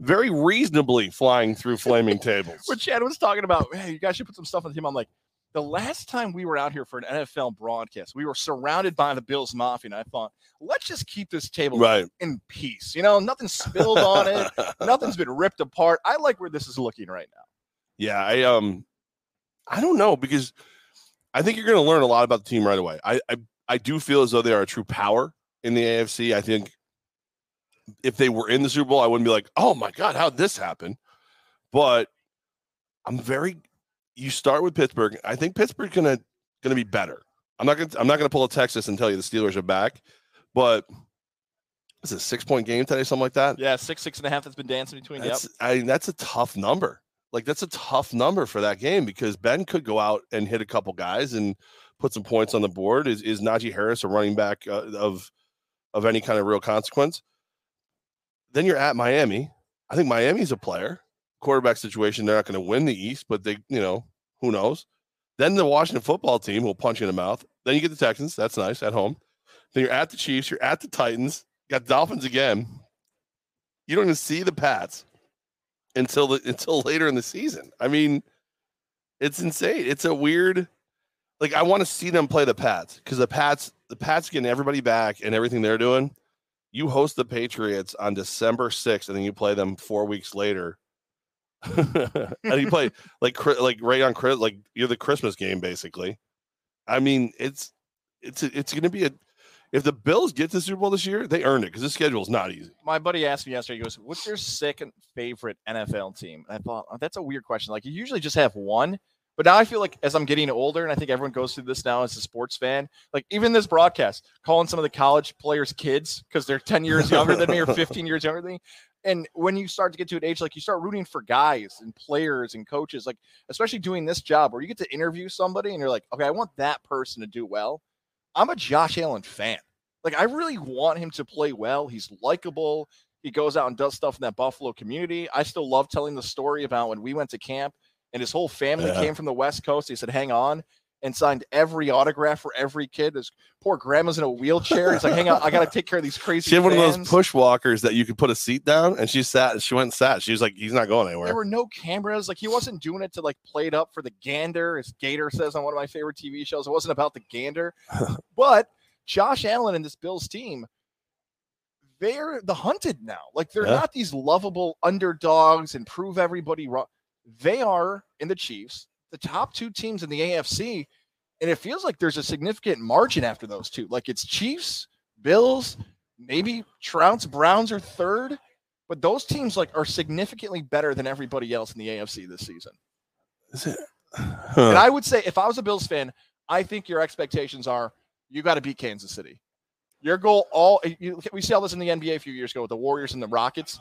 very reasonably flying through flaming tables. [laughs] What Chad was talking about, hey, you guys should put some stuff on the team. I'm like, the last time we were out here for an NFL broadcast, we were surrounded by the Bills Mafia, and I thought, let's just keep this table Right. in peace. You know, nothing spilled on it, [laughs] nothing's been ripped apart. I like where this is looking right now. Yeah, I um, I don't know because I think you're going to learn a lot about the team right away. I, I I do feel as though they are a true power in the AFC. I think if they were in the Super Bowl, I wouldn't be like, oh my god, how'd this happen? But I'm very. You start with Pittsburgh. I think Pittsburgh's gonna gonna be better. I'm not gonna I'm not gonna pull a Texas and tell you the Steelers are back, but it's a six point game today, something like that. Yeah, six, six and a half that's been dancing between. Yep. That's I that's a tough number. Like that's a tough number for that game because Ben could go out and hit a couple guys and put some points on the board. Is is Najee Harris a running back uh, of of any kind of real consequence? Then you're at Miami. I think Miami's a player. Quarterback situation, they're not going to win the East, but they, you know, who knows? Then the Washington football team will punch you in the mouth. Then you get the Texans. That's nice at home. Then you're at the Chiefs. You're at the Titans. Got Dolphins again. You don't even see the Pats until the [laughs] until later in the season. I mean, it's insane. It's a weird. Like I want to see them play the Pats because the Pats, the Pats getting everybody back and everything they're doing. You host the Patriots on December sixth, and then you play them four weeks later. [laughs] and you play [laughs] like like right on Chris, like you're the Christmas game basically. I mean, it's it's it's going to be a. If the Bills get to the Super Bowl this year, they earned it because the schedule is not easy. my buddy asked me yesterday, he goes, What's your second favorite NFL team? And I thought, oh, that's a weird question. Like, you usually just have one. But now I feel like as I'm getting older, and I think everyone goes through this now as a sports fan, like even this broadcast, calling some of the college players kids because they're 10 years younger than me or [laughs] 15 years younger than me. And when you start to get to an age, like you start rooting for guys and players and coaches, like especially doing this job where you get to interview somebody and you're like, okay, I want that person to do well. I'm a Josh Allen fan. Like I really want him to play well. He's likable. He goes out and does stuff in that Buffalo community. I still love telling the story about when we went to camp and his whole family Yeah. came from the West Coast. He said, "Hang on." And signed every autograph for every kid. His poor grandma's in a wheelchair. He's like, "Hang on, I got to take care of these crazy." She had one of those push walkers that you could put a seat down, and she sat. She went and sat. She was like, "He's not going anywhere." There were no cameras. Like he wasn't doing it to like play it up for the gander, as Gator says on one of my favorite TV shows. It wasn't about the gander. [laughs] but Josh Allen and this Bills team, they're the hunted now. Like they're Yeah. not these lovable underdogs and prove everybody wrong. They are in the Chiefs, the top two teams in the AFC. And it feels like there's a significant margin after those two. Like it's Chiefs, Bills, maybe Trouts, Browns are third, but those teams like are significantly better than everybody else in the AFC this season. Is it? And I would say if I was a Bills fan, I think your expectations are you got to beat Kansas City. Your goal, all you, we saw this in the NBA a few years ago with the Warriors and the Rockets.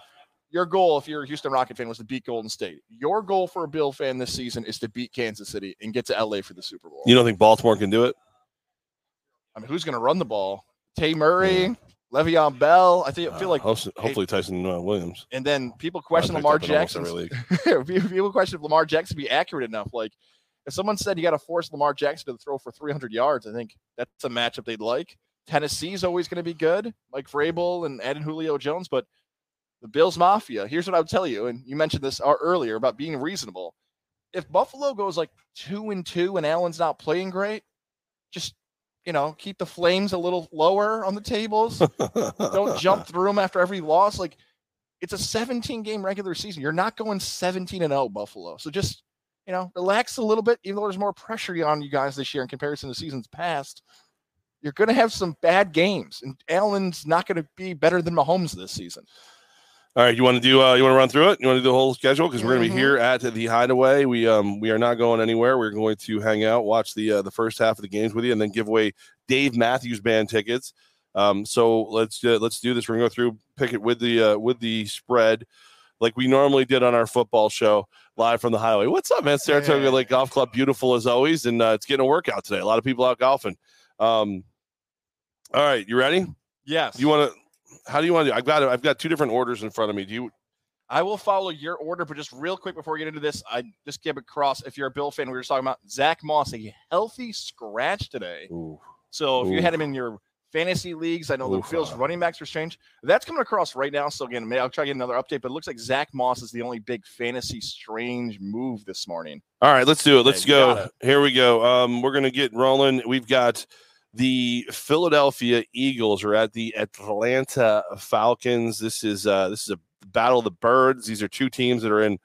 Your goal, if you're a Houston Rocket fan, was to beat Golden State. Your goal for a Bill fan this season is to beat Kansas City and get to LA for the Super Bowl. You don't think Baltimore can do it? I mean, who's going to run the ball? Tay Murray, Le'Veon Bell. I think I feel like, Uh, hopefully, hopefully Ty'Son uh, Williams. and then people question Lamar up in almost Jackson. [laughs] people question if Lamar Jackson be accurate enough. Like, if someone said you got to force Lamar Jackson to throw for 300 yards, I think that's a matchup they'd like. Tennessee's always going to be good, like Vrabel and adding Julio Jones, but the Bills Mafia. Here's what I would tell you, and you mentioned this uh, earlier about being reasonable. If Buffalo goes like two and two and Allen's not playing great, just you know keep the flames a little lower on the tables. Don't jump [laughs] through them after every loss. Like it's a 17 game regular season. You're not going 17 and 0 Buffalo. So just you know relax a little bit. Even though there's more pressure on you guys this year in comparison to seasons past, you're going to have some bad games, and Allen's not going to be better than Mahomes this season. All right, you want to do? Uh, you want to run through it? You want to do the whole schedule because we're going to be here at the Hideaway. We um we are not going anywhere. We're going to hang out, watch the uh, the first half of the games with you, and then give away Dave Matthews Band tickets. Um, so let's uh, let's do this. We're going to go through, pick it with the uh, with the spread, like we normally did on our football show live from the Hideaway. What's up, man? Saratoga Hey. Lake Golf Club, beautiful as always, and uh, it's getting a workout today. A lot of people out golfing. Um, all right, you ready? Yes, You want to? How do you want to? do I've got I've got two different orders in front of me. Do you? I will follow your order, but just real quick before we get into this, I just give across. If you're a Bill fan, we were just talking about Zach Moss, a healthy scratch today. Ooh. So if you had him in your fantasy leagues, I know the Bills uh. running backs are strange. That's coming across right now. So again, I'll try to get another update, but it looks like Zach Moss is the only big fantasy strange move this morning. All right, let's do it. Let's Okay, go. Here we go. Um, we're gonna get rolling. We've got the Philadelphia Eagles are at the Atlanta Falcons. This is uh this is a battle of the birds. These are two teams that are in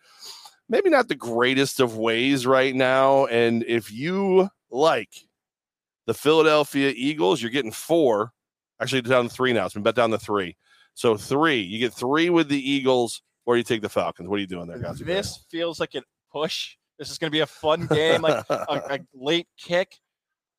maybe not the greatest of ways right now. And if you like the Philadelphia Eagles, you're getting four. Actually, down to three now. It's been bet down to three. So three. You get three with the Eagles, or you take the Falcons. What are you doing there, guys? This feels like a push. This is going to be a fun game, like a, [laughs] a late kick.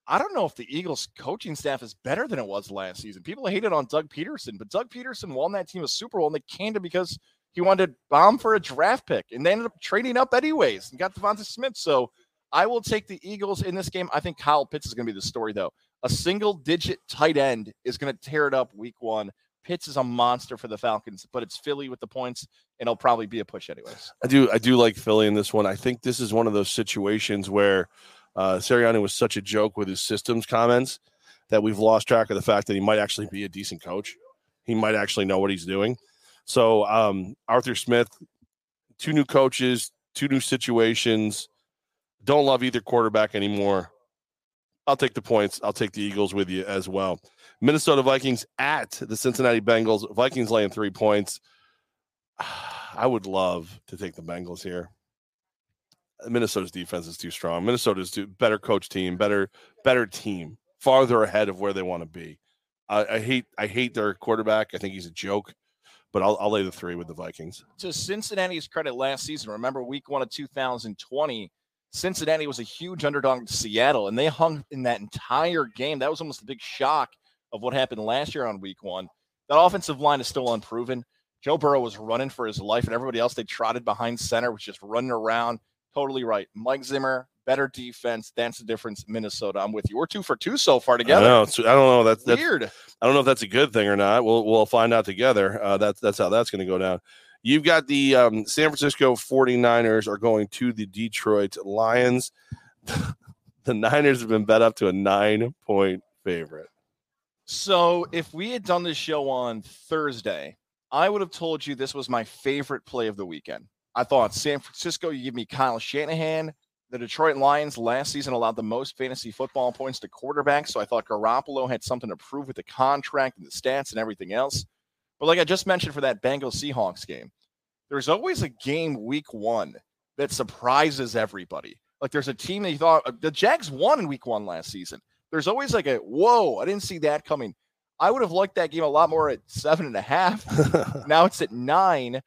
I don't know if the Eagles coaching staff is better than it was last season. People hated on Doug Pederson, but Doug Pederson won that team a Super Bowl and they canned him because he wanted to bomb for a draft pick and they ended up trading up anyways and got DeVonta Smith. So I will take the Eagles in this game. I think Kyle Pitts is going to be the story, though. A single digit tight end is going to tear it up week one. Pitts is a monster for the Falcons, but it's Philly with the points, and it'll probably be a push anyways. I do I do like Philly in this one. I think this is one of those situations where uh Sirianni was such a joke with his systems comments that we've lost track of the fact that he might actually be a decent coach. He might actually know what he's doing. So um Arthur Smith, two new coaches, two new situations. Don't love either quarterback anymore. I'll take the points. I'll take the Eagles with you as well. Minnesota Vikings at the Cincinnati Bengals. Vikings laying three points. [sighs] I would love to take the Bengals here. Minnesota's defense is too strong. Minnesota's too better coach team, better better team, farther ahead of where they want to be. I, I hate I hate their quarterback. I think he's a joke, but I'll, I'll lay the three with the Vikings. to Cincinnati's credit last season, remember week one of 2020, Cincinnati was a huge underdog to Seattle, and they hung in that entire game. That was almost the big shock of what happened last year on week one. That offensive line is still unproven. Joe Burrow was running for his life, and everybody else they trotted behind center was just running around. Totally right. Mike Zimmer, better defense. That's the difference. Minnesota. I'm with you. We're two for two so far I together. know. It's, I don't know. That's, that's Weird. I don't know if that's a good thing or not. We'll we'll find out together. Uh, that's that's how that's going to go down. You've got the um, San Francisco 49ers are going to the Detroit Lions. [laughs] the Niners have been bet up to a nine point favorite. So if we had done this show on Thursday, I would have told you this was my favorite play of the weekend. I thought San Francisco, you give me Kyle Shanahan. The Detroit Lions last season allowed the most fantasy football points to quarterbacks. So I thought Garoppolo had something to prove with the contract and the stats and everything else. But like I just mentioned for that Bengals Seahawks game, there's always a game week one that surprises everybody. Like there's a team that you thought uh, the Jags won in week one last season. There's always like a whoa, I didn't see that coming. I would have liked that game a lot more at seven and a half. [laughs] now it's at nine.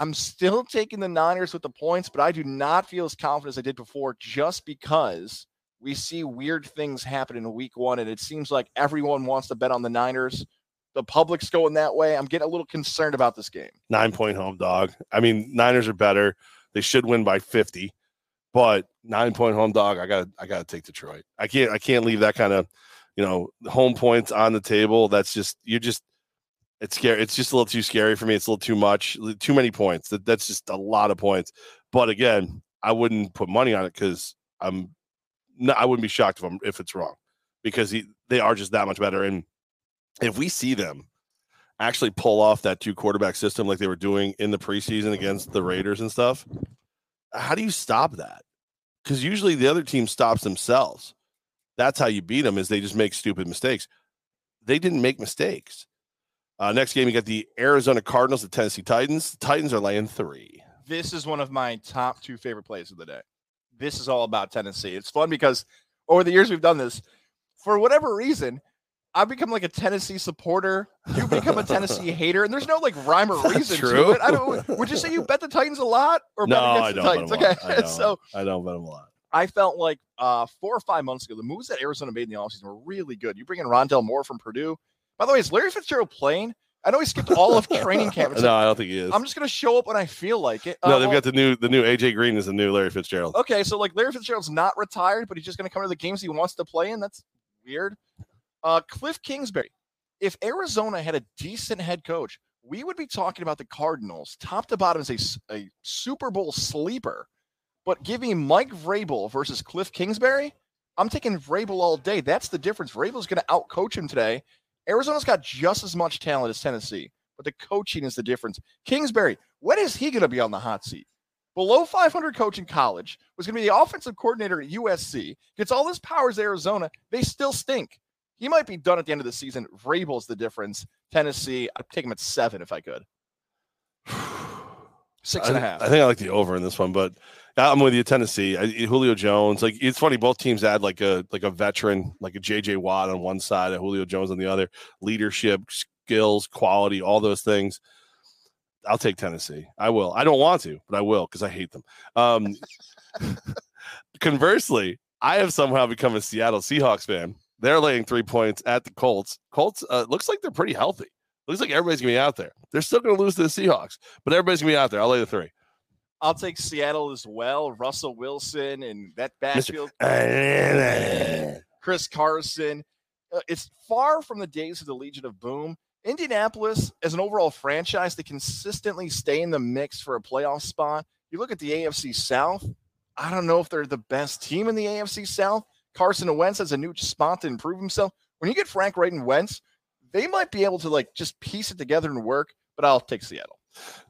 I'm still taking the Niners with the points, but I do not feel as confident as I did before just because we see weird things happen in week one. And it seems like everyone wants to bet on the Niners. The public's going that way. I'm getting a little concerned about this game. Nine point home dog. I mean, Niners are better. They should win by 50, but nine point home dog. I got to I got to take Detroit. I can't I can't leave that kind of you know home points on the table. That's just you're just it's scary. It's just a little too scary for me. It's a little too much, too many points. That that's just a lot of points. But again, I wouldn't put money on it because I'm I wouldn't be shocked if I'm if it's wrong because he, they are just that much better. And if we see them actually pull off that two quarterback system like they were doing in the preseason against the Raiders and stuff, how do you stop that? Because usually the other team stops themselves. That's how you beat them is they just make stupid mistakes. They didn't make mistakes. Uh, next game, you got the Arizona Cardinals, the Tennessee Titans. The Titans are laying three. This is one of my top two favorite plays of the day. This is all about Tennessee. It's fun because over the years we've done this. For whatever reason, I've become like a Tennessee supporter. You become a Tennessee [laughs] hater, and there's no like rhyme or [laughs] reason to it. I don't. Would you say you bet the Titans a lot or no, bet against I don't. Titans? Bet a Okay, lot. [laughs] I don't. so I don't bet them a lot. I felt like uh, four or five months ago, the moves that Arizona made in the offseason were really good. You bring in Rondale Moore from Purdue. By the way, is Larry Fitzgerald playing? I know he skipped all of training [laughs] camp. No, I don't think he is. I'm just going to show up when I feel like it. no, Uh, they've well, got the new the new AJ Green is the new Larry Fitzgerald. Okay, so like Larry Fitzgerald's not retired, but he's just going to come to the games he wants to play in. That's weird. Uh, Cliff Kingsbury. If Arizona had a decent head coach, we would be talking about the Cardinals, top to bottom, as a Super Bowl sleeper. But give me Mike Vrabel versus Cliff Kingsbury. I'm taking Vrabel all day. That's the difference. Vrabel's going to outcoach him today. Arizona's got just as much talent as Tennessee, but the coaching is the difference. Kingsbury, when is he going to be on the hot seat? below 500 coach in college, was going to be the offensive coordinator at USC, gets all this powers Arizona. They still stink. He might be done at the end of the season. Vrabel's the difference. Tennessee, I'd take him at seven if I could. [sighs] Six and a I, half. I think I like the over in this one, but I'm with you. Tennessee, I, Julio Jones. Like it's funny, both teams add like a like a veteran, like a JJ Watt on one side, and Julio Jones on the other. Leadership, skills, quality, all those things. I'll take Tennessee. I will. I don't want to, but I will because I hate them. Um, [laughs] conversely, I have somehow become a Seattle Seahawks fan. They're laying three points at the Colts. Colts uh, looks like they're pretty healthy. Looks like everybody's gonna be out there. They're still gonna lose to the Seahawks, but everybody's gonna be out there. I'll lay the three. I'll take Seattle as well. Russell Wilson and that backfield. Chris Carson. Uh, it's far from the days of the Legion of Boom. Indianapolis, as an overall franchise, they consistently stay in the mix for a playoff spot. You look at the AFC South. I don't know if they're the best team in the AFC South. Carson Wentz has a new spot to improve himself. When you get Frank Reich and Wentz, they might be able to like just piece it together and work. But I'll take Seattle.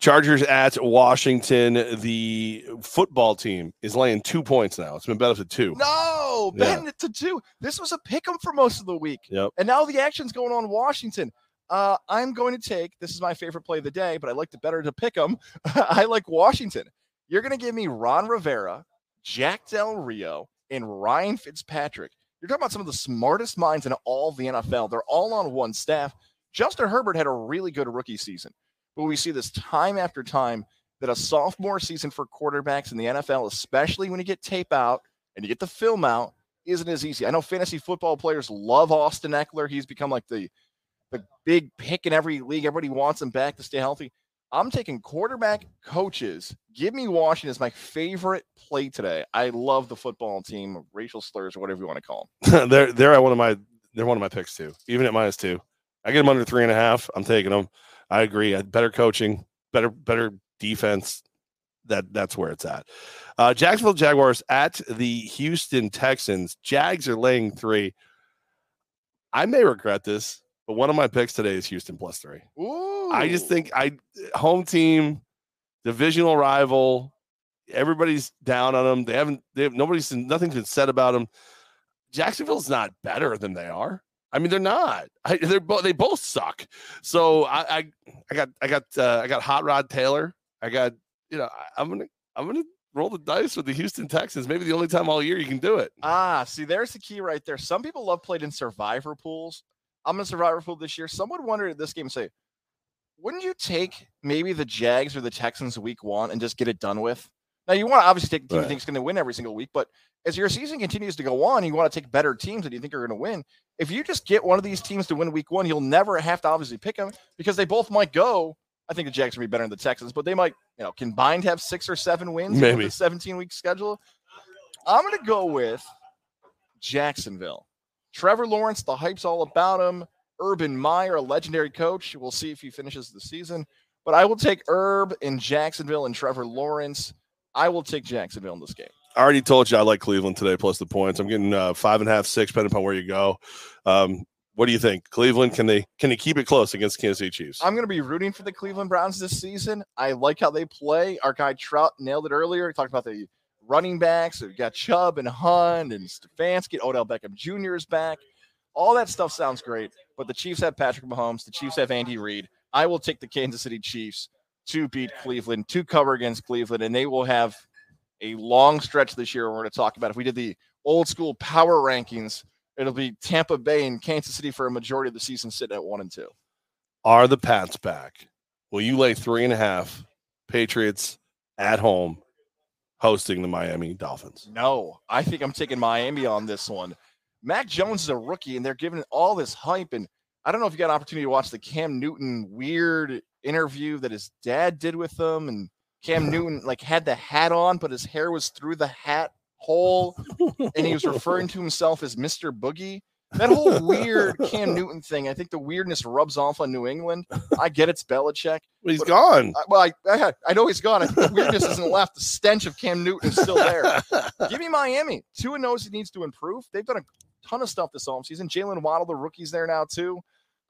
Chargers at Washington. The football team is laying two points now. It's been bet up to two. No, Yeah. it to two. This was a pick 'em for most of the week. Yep. And now the action's going on in Washington. Uh, I'm going to take this is my favorite play of the day, but I like the better to pick them. [laughs] I like Washington. You're going to give me Ron Rivera, Jack Del Rio, and Ryan Fitzpatrick. You're talking about some of the smartest minds in all the NFL. They're all on one staff. Justin Herbert had a really good rookie season, but we see this time after time that a sophomore season for quarterbacks in the NFL, especially when you get tape out and you get the film out, isn't as easy. I know fantasy football players love Austin Ekeler. He's become like the the big pick in every league. Everybody wants him back to stay healthy. I'm taking quarterback coaches. Give me Washington as my favorite play today. I love the football team, racial slurs or whatever you want to call them. [laughs] they're they're one of my they're one of my picks too. Even at minus two, I get them under three and a half. I'm taking them. I agree. Uh, Better coaching, better better defense. That that's where it's at. Uh, Jacksonville Jaguars at the Houston Texans. Jags are laying three. I may regret this, but one of my picks today is Houston plus three. Ooh. I just think I home team, divisional rival. Everybody's down on them. They haven't. They have nobody's nothing's been said about them. Jacksonville's not better than they are. I mean, they're not. I, they're both. They both suck. So I, I, I got, I got, uh, I got Hot Rod Taylor. I got, you know, I, I'm gonna, I'm gonna roll the dice with the Houston Texans. Maybe the only time all year you can do it. Ah, see, there's the key right there. Some people love playing in survivor pools. I'm in survivor pool this year. Someone wondered at this game, say, wouldn't you take maybe the Jags or the Texans week one and just get it done with? Now you want to obviously take the team Right. you think is going to win every single week, but as your season continues to go on, you want to take better teams that you think are going to win. If you just get one of these teams to win week one, you'll never have to obviously pick them because they both might go. I think the Jags will be better than the Texans, but they might, you know, combined have six or seven wins in Maybe. the 17 week schedule. I'm going to go with Jacksonville. Trevor Lawrence, the hype's all about him. Urban Meyer, a legendary coach. We'll see if he finishes the season. But I will take Herb in Jacksonville and Trevor Lawrence. I will take Jacksonville in this game. I already told you I like Cleveland today plus the points. I'm getting uh, five and a half, six, depending upon where you go. Um, what do you think? Cleveland can they can they keep it close against Kansas City Chiefs? I'm going to be rooting for the Cleveland Browns this season. I like how they play. Our guy Trout nailed it earlier. He talked about the running backs. We've got Chubb and Hunt and Stefanski. Odell Beckham Jr. is back. All that stuff sounds great. But the Chiefs have Patrick Mahomes. The Chiefs have Andy Reid. I will take the Kansas City Chiefs to beat Cleveland, to cover against Cleveland, and they will have a long stretch this year. We're going to talk about if we did the old school power rankings, it'll be Tampa Bay and Kansas City for a majority of the season, sitting at one and two. Are the Pats back? Will you lay three and a half Patriots at home hosting the Miami Dolphins? No, I think I'm taking Miami on this one. Mac Jones is a rookie, and they're giving it all this hype. And I don't know if you got an opportunity to watch the Cam Newton weird interview that his dad did with him. And Cam [laughs] Newton like had the hat on, but his hair was through the hat hole, and he was referring to himself as Mr. Boogie. That whole weird Cam [laughs] Newton thing, I think the weirdness rubs off on New England. I get it's Belichick. Well, he's But- gone. I, well, I, I, I know he's gone. I think the weirdness isn't [laughs] left. The stench of Cam Newton is still there. Give me Miami. Tua knows he needs to improve. They've done a ton of stuff this offseason. Jaylen Waddle, the rookie's there now too.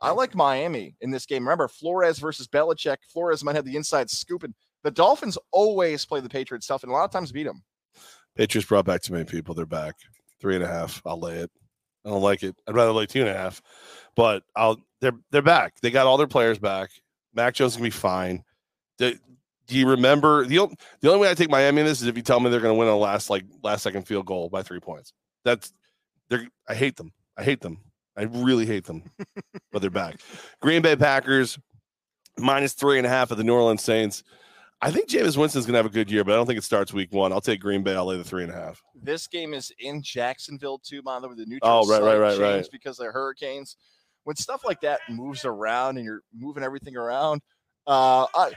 I like Miami in this game. Remember, Flores versus Belichick. Flores might have the inside scoop, and the Dolphins always play the Patriots tough, and a lot of times beat them. Patriots brought back too many people. They're back. Three and a half. I'll lay it. I don't like it. I'd rather lay two and a half. But I'll they're they're back. They got all their players back. Mac Jones can be fine. Do, do you remember the on- the only way I take Miami in this is if you tell me they're going to win a last like last second field goal by three points. That's they're I hate them. I hate them. I really hate them. but they're back. [laughs] Green Bay Packers minus three and a half of the New Orleans Saints. I think Jameis Winston's gonna have a good year, but I don't think it starts week one. I'll take Green Bay. I'll lay the three and a half. This game is in Jacksonville too, by the way. The neutral Oh, right, right, right, right. because of the hurricanes. When stuff like that moves around and you're moving everything around, uh, I,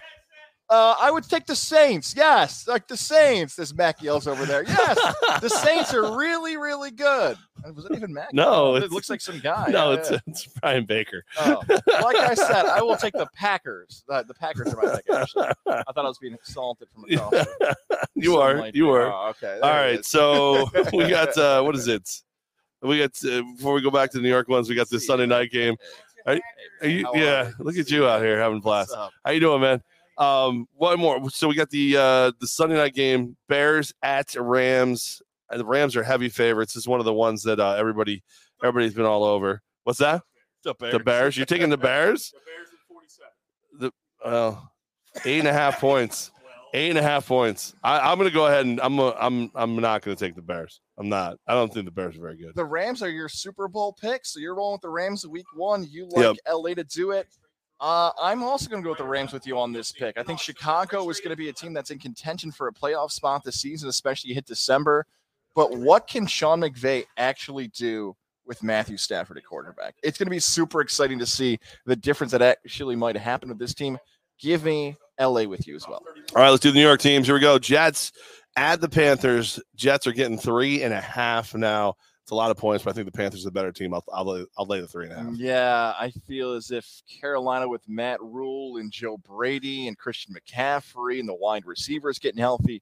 uh, I would take the Saints. Yes, like the Saints. This Mac yells over there. Yes, the Saints are [laughs] really, really good. Uh, Was it even Mac? No, it looks like some guy. no, Yeah, it's yeah. it's Brian Baker. Oh, like I said, I will take the [laughs] Packers. Uh, the Packers are my pick. Actually, I thought I was being assaulted from across. [laughs] you are, might you are. Oh, okay. All is. so we got uh what is it? We got uh, before we go back to the New York ones, we got this Sunday night game. Are, are you, yeah, look at you out here having a blast. How you doing, man? Um, one more. So we got the uh the Sunday night game, Bears at Rams. And the Rams are heavy favorites. This is one of the ones that uh, everybody everybody's been all over. What's that? The Bears. The Bears. You're taking the Bears? The Bears at 47. The well, eight and a half points. Eight and a half points. I, I'm going to go ahead and I'm i I'm I'm not going to take the Bears. I'm not. I don't think the Bears are very good. The Rams are your Super Bowl pick, so you're rolling with the Rams week one. You like Yep. LA to do it. Uh, I'm also going to go with the Rams with you on this pick. I think Chicago is going to be a team that's in contention for a playoff spot this season, especially hit December. But what can Sean McVay actually do with Matthew Stafford at quarterback? It's going to be super exciting to see the difference that actually might happen with this team. Give me LA with you as well. All right, let's do the New York teams. Here we go. Jets at the Panthers. Jets are getting three and a half now. It's a lot of points, but I think the Panthers are the better team. I'll I'll, lay- I'll lay the three and a half. Yeah, I feel as if Carolina with Matt Rhule and Joe Brady and Christian McCaffrey and the wide receivers getting healthy.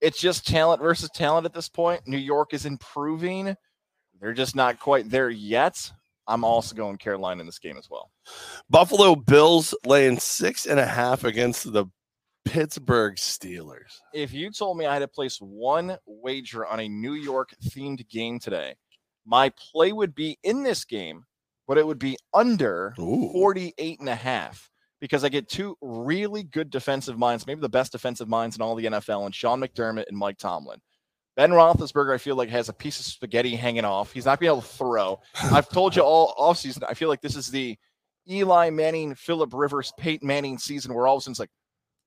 It's just talent versus talent at this point. New York is improving. They're just not quite there yet. I'm also going Carolina in this game as well. Buffalo Bills laying six and a half against the Pittsburgh Steelers. If you told me I had to place one wager on a New York themed game today, my play would be in this game, but it would be under Ooh. 48 and a half. because I get two really good defensive minds, maybe the best defensive minds in all the NFL, and Sean McDermott and Mike Tomlin. Ben Roethlisberger, I feel like has a piece of spaghetti hanging off. He's not being able to throw. I've told you [laughs] all offseason, I feel like this is the Eli Manning, Philip Rivers, Peyton Manning season where all of a sudden it's like,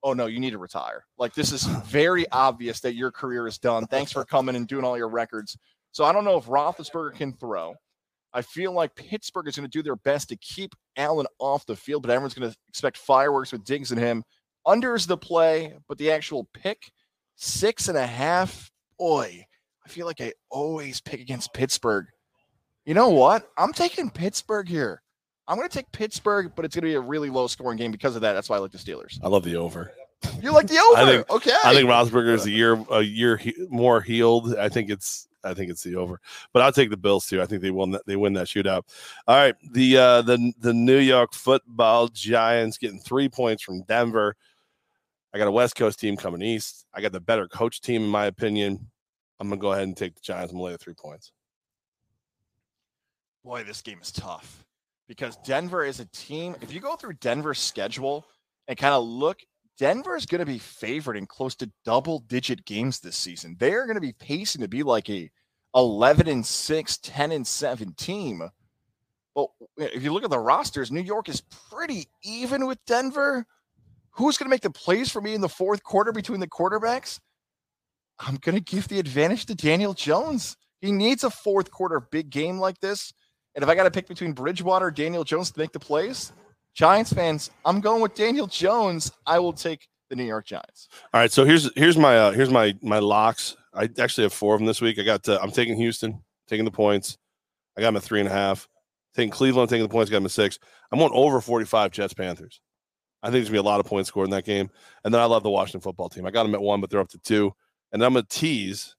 oh no, you need to retire. Like this is [laughs] very obvious that your career is done. Thanks for coming and doing all your records. So I don't know if Roethlisberger can throw. I feel like Pittsburgh is going to do their best to keep Allen off the field, but everyone's going to expect fireworks with Diggs and him. Under's the play, but the actual pick, six and a half. Boy, I feel like I always pick against Pittsburgh. You know what? I'm taking Pittsburgh here. I'm going to take Pittsburgh, but it's going to be a really low scoring game because of that. That's why I like the Steelers. I love the over. You like the [laughs] over? I think- okay. I think Roethlisberger is a year a year he, more healed. I think it's I think it's the over, but I'll take the Bills too. I think they won that they win that shootout. All right, the uh, the the New York Football Giants getting three points from Denver. I got a West Coast team coming east. I got the better coach team in my opinion. I'm gonna go ahead and take the Giants. I'm gonna lay the three points. boy, this game is tough because Denver is a team. If you go through Denver's schedule and kind of look, Denver is going to be favored in close to double digit games this season. They are going to be pacing to be like a 11 and 6, 10 and 7 team. But if you look at the rosters, New York is pretty even with Denver. Who's going to make the plays for me in the fourth quarter between the quarterbacks? I'm going to give the advantage to Daniel Jones. He needs a fourth quarter big game like this. And if I got to pick between Bridgewater, Daniel Jones to make the plays, Giants fans, I'm going with Daniel Jones. I will take the New York Giants. All right, so here's here's my uh, here's my my locks. I actually have four of them this week. I got uh, I'm taking Houston, taking the points. I got them at three and a half. Taking Cleveland, taking the points, got them at six. I'm going over 45 Jets Panthers. I think there's gonna be a lot of points scored in that game. And then I love the Washington football team. I got them at one, but they're up to two. And I'm gonna tease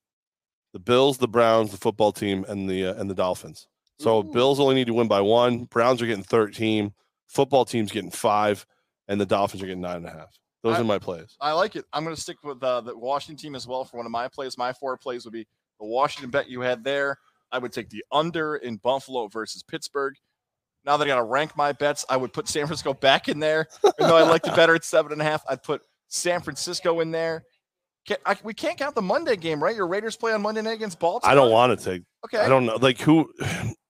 the Bills, the Browns, the football team, and the uh, and the Dolphins. So Ooh. Bills only need to win by one. Browns are getting 13. Football team's getting five, and the Dolphins are getting nine and a half. Those I- are my plays. I like it. I'm going to stick with uh, the Washington team as well for one of my plays. My four plays would be the Washington bet you had there. I would take the under in Buffalo versus Pittsburgh. Now that I got to rank my bets, I would put San Francisco back in there. Even though I liked it better at seven and a half, I'd put San Francisco in there. Can't, I, we can't count the Monday game, right? Your Raiders play on Monday night against Baltimore. I don't want to take. Okay. I don't know. Like who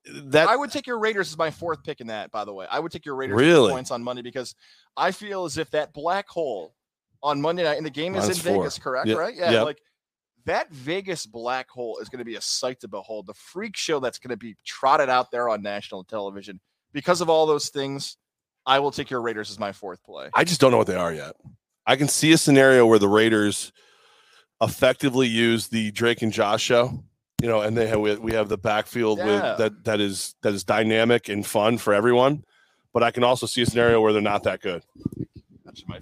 that I would take your Raiders as my fourth pick in that, by the way. I would take your Raiders Really? points on Monday because I feel as if that black hole on Monday night, and the game is Minus in four. Vegas, correct? Yep, Right? Yeah. yep. Like that Vegas black hole is going to be a sight to behold. The freak show that's going to be trotted out there on national television. Because of all those things, I will take your Raiders as my fourth play. I just don't know what they are yet. I can see a scenario where the Raiders effectively use the Drake and Josh show, you know, and they have we we have the backfield Yeah. with that that is that is dynamic and fun for everyone. But I can also see a scenario where they're not that good.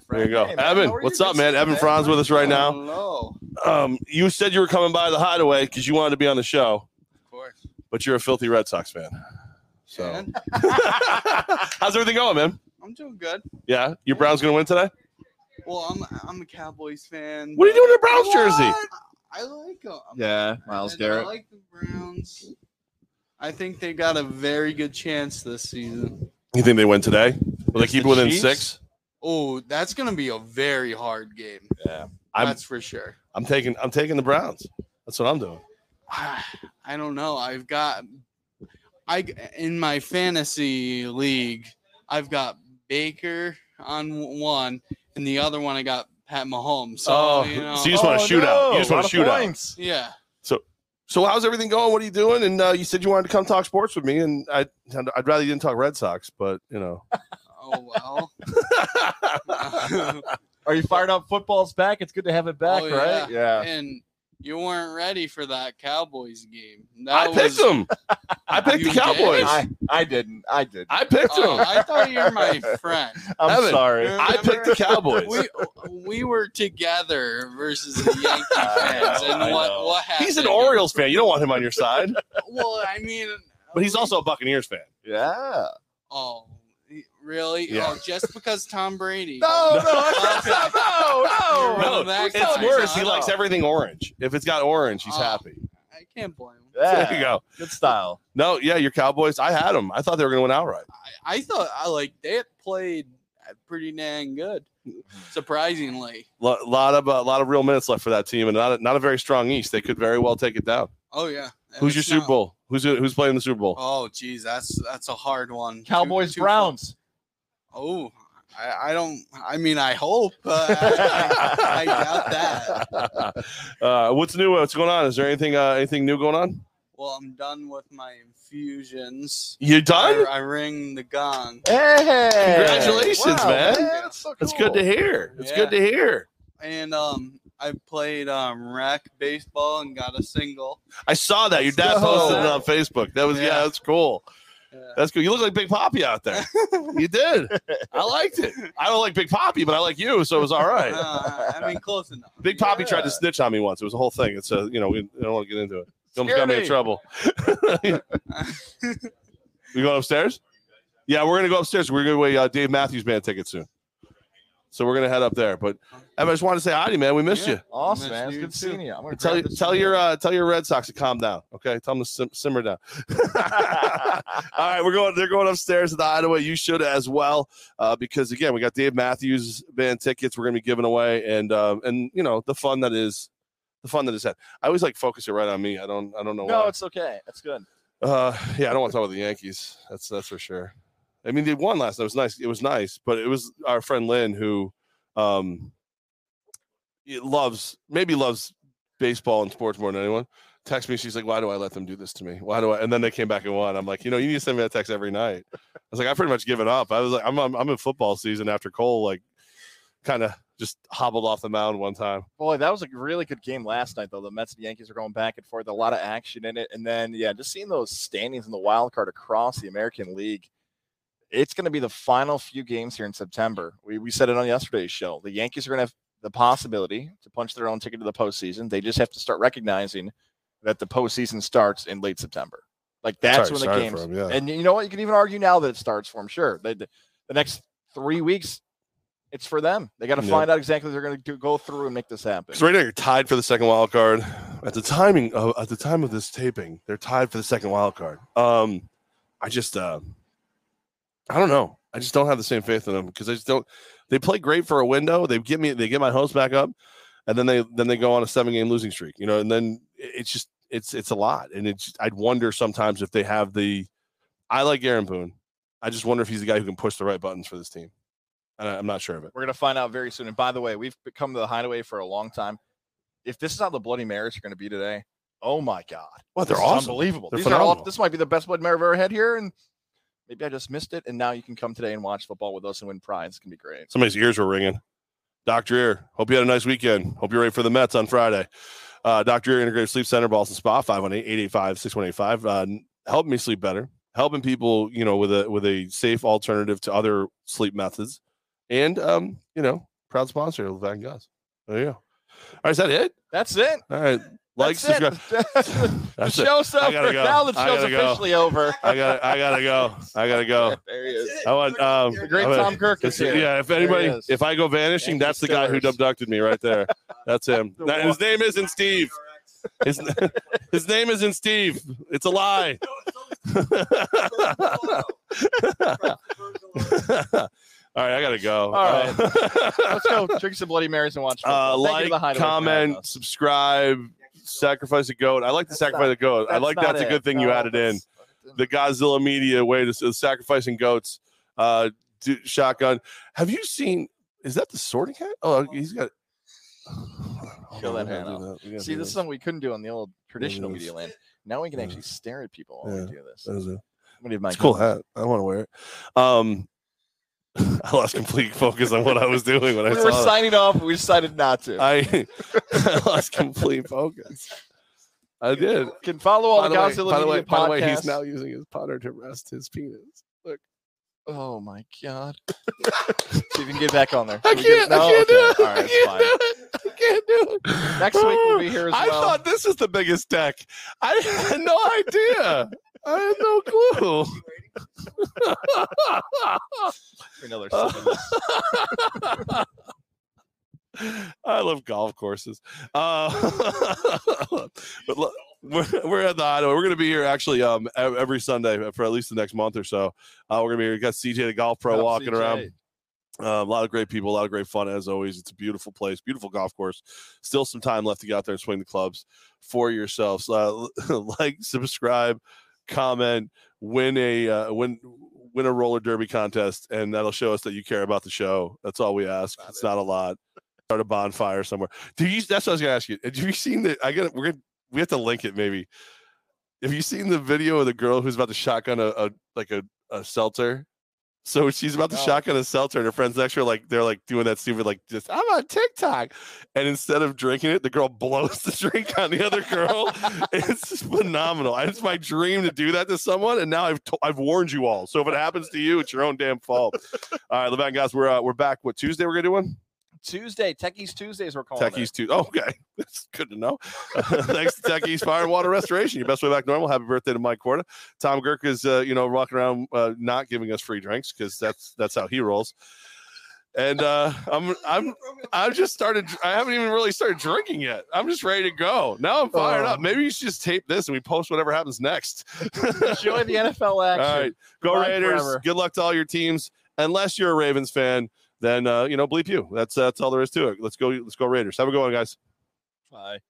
There you go, Hey, man, Evan. What's up, man? Evan Franz with us right now. Hello. Um, you said you were coming by the Hideaway because you wanted to be on the show, Of course. but you're a filthy Red Sox fan. So, [laughs] how's everything going, man? I'm doing good. Yeah, your Browns gonna win today? Well, I'm I'm a Cowboys fan. What are you doing in a Browns jersey? What? I like them. Yeah, Miles And I Garrett. like the Browns. I think they got a very good chance this season. You think they win today? Will they keep the within Chiefs? six? Oh, that's gonna be a very hard game. Yeah. I'm that's for sure. I'm taking I'm taking the Browns. That's what I'm doing. [sighs] I don't know. I've got I in my fantasy league, I've got Baker on one, and the other one I got Pat Mahomes. So Oh, you know, so you just want to shoot out. You just want to shoot out. yeah. So so how's everything going? What are you doing? And uh, you said you wanted to come talk sports with me, and I I'd rather you didn't talk Red Sox, but you know. [laughs] Oh well. [laughs] [laughs] Are you fired up? Football's back. It's good to have it back, Oh, right? Yeah. and you weren't ready for that Cowboys game. I picked was- them. I picked the You did? Cowboys. I, I didn't. I didn't. I picked Oh, them. I thought you were my [laughs] friend. I'm Evan, sorry. I picked the Cowboys. We we were together versus the [laughs] Yankee fans, know, and what what happened? He's an Orioles fan. You don't want him on your side, Well, I mean, but he's also a Buccaneers fan. Yeah. Oh, really? Yeah. Oh, just because Tom Brady? [laughs] No, no, Okay. no, no, No, [laughs] it's guy's worse. He likes everything orange. If it's got orange, he's Oh. happy. I can't blame him. Yeah. There you go. Good style. No, yeah, your Cowboys. I had them. I thought they were going to win outright. I, I thought I like they had played pretty dang good, surprisingly. A lot of a lot of real minutes left for that team, and not a, not a very strong East. They could very well take it down. Oh yeah. Who's your It's Super Bowl? Who's who's playing the Super Bowl? Oh geez, that's that's a hard one. Two- Cowboys two- Browns. Oh, I, I don't. I mean, I hope. But I, I doubt that. [laughs] uh, what's new? What's going on? Is there anything uh, anything new going on? Well, I'm done with my infusions. You done? I, I ring the gong, Hey! Congratulations, man. That's, so That's good to hear. It's good to hear. and um, I played um rec baseball and got a single. I saw that. Your dad Let's posted it on Facebook. That was yeah, Yeah. that's cool. Yeah. That's cool. You look like Big Poppy out there. you did. I liked it. I don't like Big Poppy, but I like you, so it was all right. Uh, I mean, close enough. Big Poppy tried to snitch on me once. It was a whole thing. It's a you know we I don't want to get into it. He almost got me in trouble. [laughs] [laughs] we going upstairs? Yeah, we're gonna go upstairs. We're gonna away uh, Dave Matthews Band tickets soon. So we're gonna head up there. But I just want to say hi to you, man. We missed Yeah. you. Awesome, man. It's good seeing you. I'm gonna Tell you, tell your uh, tell your Red Sox to calm down. Okay, tell them to sim- simmer down. [laughs] All right, we're going. They're going upstairs to the Hideaway. You should as well, uh, because again, we got Dave Matthews band tickets. We're going to be giving away, and um, and you know the fun that is, the fun that is had. I always like focus it right on me. I don't. I don't know no, why. it's okay. That's good. Uh, yeah, I don't want to talk about the Yankees. That's that's for sure. I mean, they won last night. It was nice. It was nice, but it was our friend Lynn who, um, loves maybe loves baseball and sports more than anyone. Text me. She's like, "Why do I let them do this to me? Why do I?" And then they came back and won. I'm like, you know, you need to send me that text every night. I was like, I pretty much given it up. I was like, I'm I'm, I'm in football season after Cole like kind of just hobbled off the mound one time. Boy, that was a really good game last night, though. The Mets and Yankees are going back and forth, a lot of action in it. And then, yeah, just seeing those standings in the wild card across the American League. It's going to be the final few games here in September. We, we said it on yesterday's show. The Yankees are going to have the possibility to punch their own ticket to the postseason. They just have to start recognizing that the postseason starts in late September. Like that's when the games. him, yeah. And you know what? You can even argue now that it starts for them. Sure, the, the, the next three weeks, it's for them. They got to Yeah. find out exactly what they're going to go through and make this happen. So right now you're tied for the second wild card. At the timing of, at the time of this taping, they're tied for the second wild card. Um, I just uh, I don't know. I just don't have the same faith in them because I just don't. They play great for a window. They get me. They get my hopes back up, and then they then they go on a seven game losing streak. You know, and then it's just it's it's a lot, and it's I'd wonder sometimes if they have the. I like Aaron Boone. I just wonder if he's the guy who can push the right buttons for this team. And I, I'm not sure of it. We're going to find out very soon. And by the way, we've come to the hideaway for a long time. If this is how the Bloody Marys are going to be today, oh my God. Well, they're awesome. Unbelievable. They're These are all, this might be the best Bloody Mary I've ever had here. And maybe I just missed it. And now you can come today and watch football with us and win prize. It's going to be great. Somebody's ears were ringing. Dr. Dreher, hope you had a nice weekend. Hope you're ready for the Mets on Friday. Uh, Dr. Dreher Integrative Sleep Center, Ballston Spa, 518-885-6185. Uh, helping me sleep better, helping people, you know, with a with a safe alternative to other sleep methods. And um, you know, proud sponsor of Levack Goz. There you go. All right, is that it? That's it. All right. Like, That's it. subscribe. [laughs] the That's it. show's I over. go. Now the I show's gotta go. officially over. I gotta I gotta go. I gotta go. [laughs] There he is. I want um The great I want- Tom Kirk is here. yeah, if anybody, if I go vanishing, Yankee that's the guy who abducted me right there. That's him. [laughs] That- his name isn't Steve. His, his name isn't Steve. It's a lie. All right, I gotta go. All right. Uh, Let's go drink some Bloody Marys and watch uh, football. You to the like, Hideaway for having comment, subscribe, sacrifice a goat. I like to That's sacrifice not- a goat. I like not that's a good thing you added in. The Godzilla media way to s- sacrificing goats. Uh, do, shotgun. Have you seen? Is that the sorting hat? Oh, he's got. [sighs] Kill that We gotta hand off. that. See, this is something we couldn't do on the old traditional media land. Now we can actually stare at people while Yeah. we do this. That is a- I'm gonna give my It's a cool hat. I want to wear it. Um, [laughs] I lost complete focus on what I was doing when I saw. We were that. signing off. We decided not to. I, [laughs] I lost complete focus. I did. can follow all By the the, way, Godzilla by, the way, Media by the way, he's now using his putter to rest his penis. Look, Oh my god! See [laughs] if you can get back on there. I Can we get- can't. I can't do it. All right, I can't fine. do it. I can't do it. Next week we'll be oh, here as I well. I thought this was the biggest deck. I had no idea. I had no clue. Another. [laughs] I love golf courses. Uh, [laughs] but look, we're, we're at the Hideaway. We're going to be here actually um, every Sunday for at least the next month or so. Uh, we're going to be here. We got CJ the Golf Pro up, walking around. Uh, a lot of great people, a lot of great fun as always. It's a beautiful place, beautiful golf course. Still some time left to get out there and swing the clubs for yourselves. Uh, [laughs] like, subscribe, comment, win a uh, win win a roller derby contest, and that'll show us that you care about the show. That's all we ask. About it's it. not a lot. Start a bonfire somewhere. Do you? That's what I was gonna ask you. Have you seen the? I got. We're gonna. We have to link it maybe. Have you seen the video of the girl who's about to shotgun a, a like a, a seltzer? So she's about to No. shotgun a seltzer, and her friends next to her like they're like doing that stupid like just I'm on TikTok, and instead of drinking it, the girl [laughs] blows the drink on the other girl. [laughs] it's phenomenal. It's my dream to do that to someone, and now I've to- I've warned you all. So if it happens to you, it's your own damn fault. all right, Levack guys, we're uh, we're back. What Tuesday we're gonna do one? Tuesday, Techies Tuesdays, we're calling Techies Tuesday. Oh, okay, [laughs] that's good to know. [laughs] thanks to Techies Fire and Water Restoration. Your best way back normal. Happy birthday to Mike Corda. Tom Girk is uh, you know walking around uh, not giving us free drinks because that's that's how he rolls. And uh, I'm [laughs] I'm I've just started. I haven't even really started drinking yet. I'm just ready to go. Now I'm fired up. Maybe you should just tape this and we post whatever happens next. it. Enjoy the NFL all action. right, go Bye Raiders. forever. Good luck to all your teams. Unless you're a Ravens fan, then uh, you know bleep you. That's that's all there is to it. Let's go. Let's go Raiders. Have a good one, guys. Bye.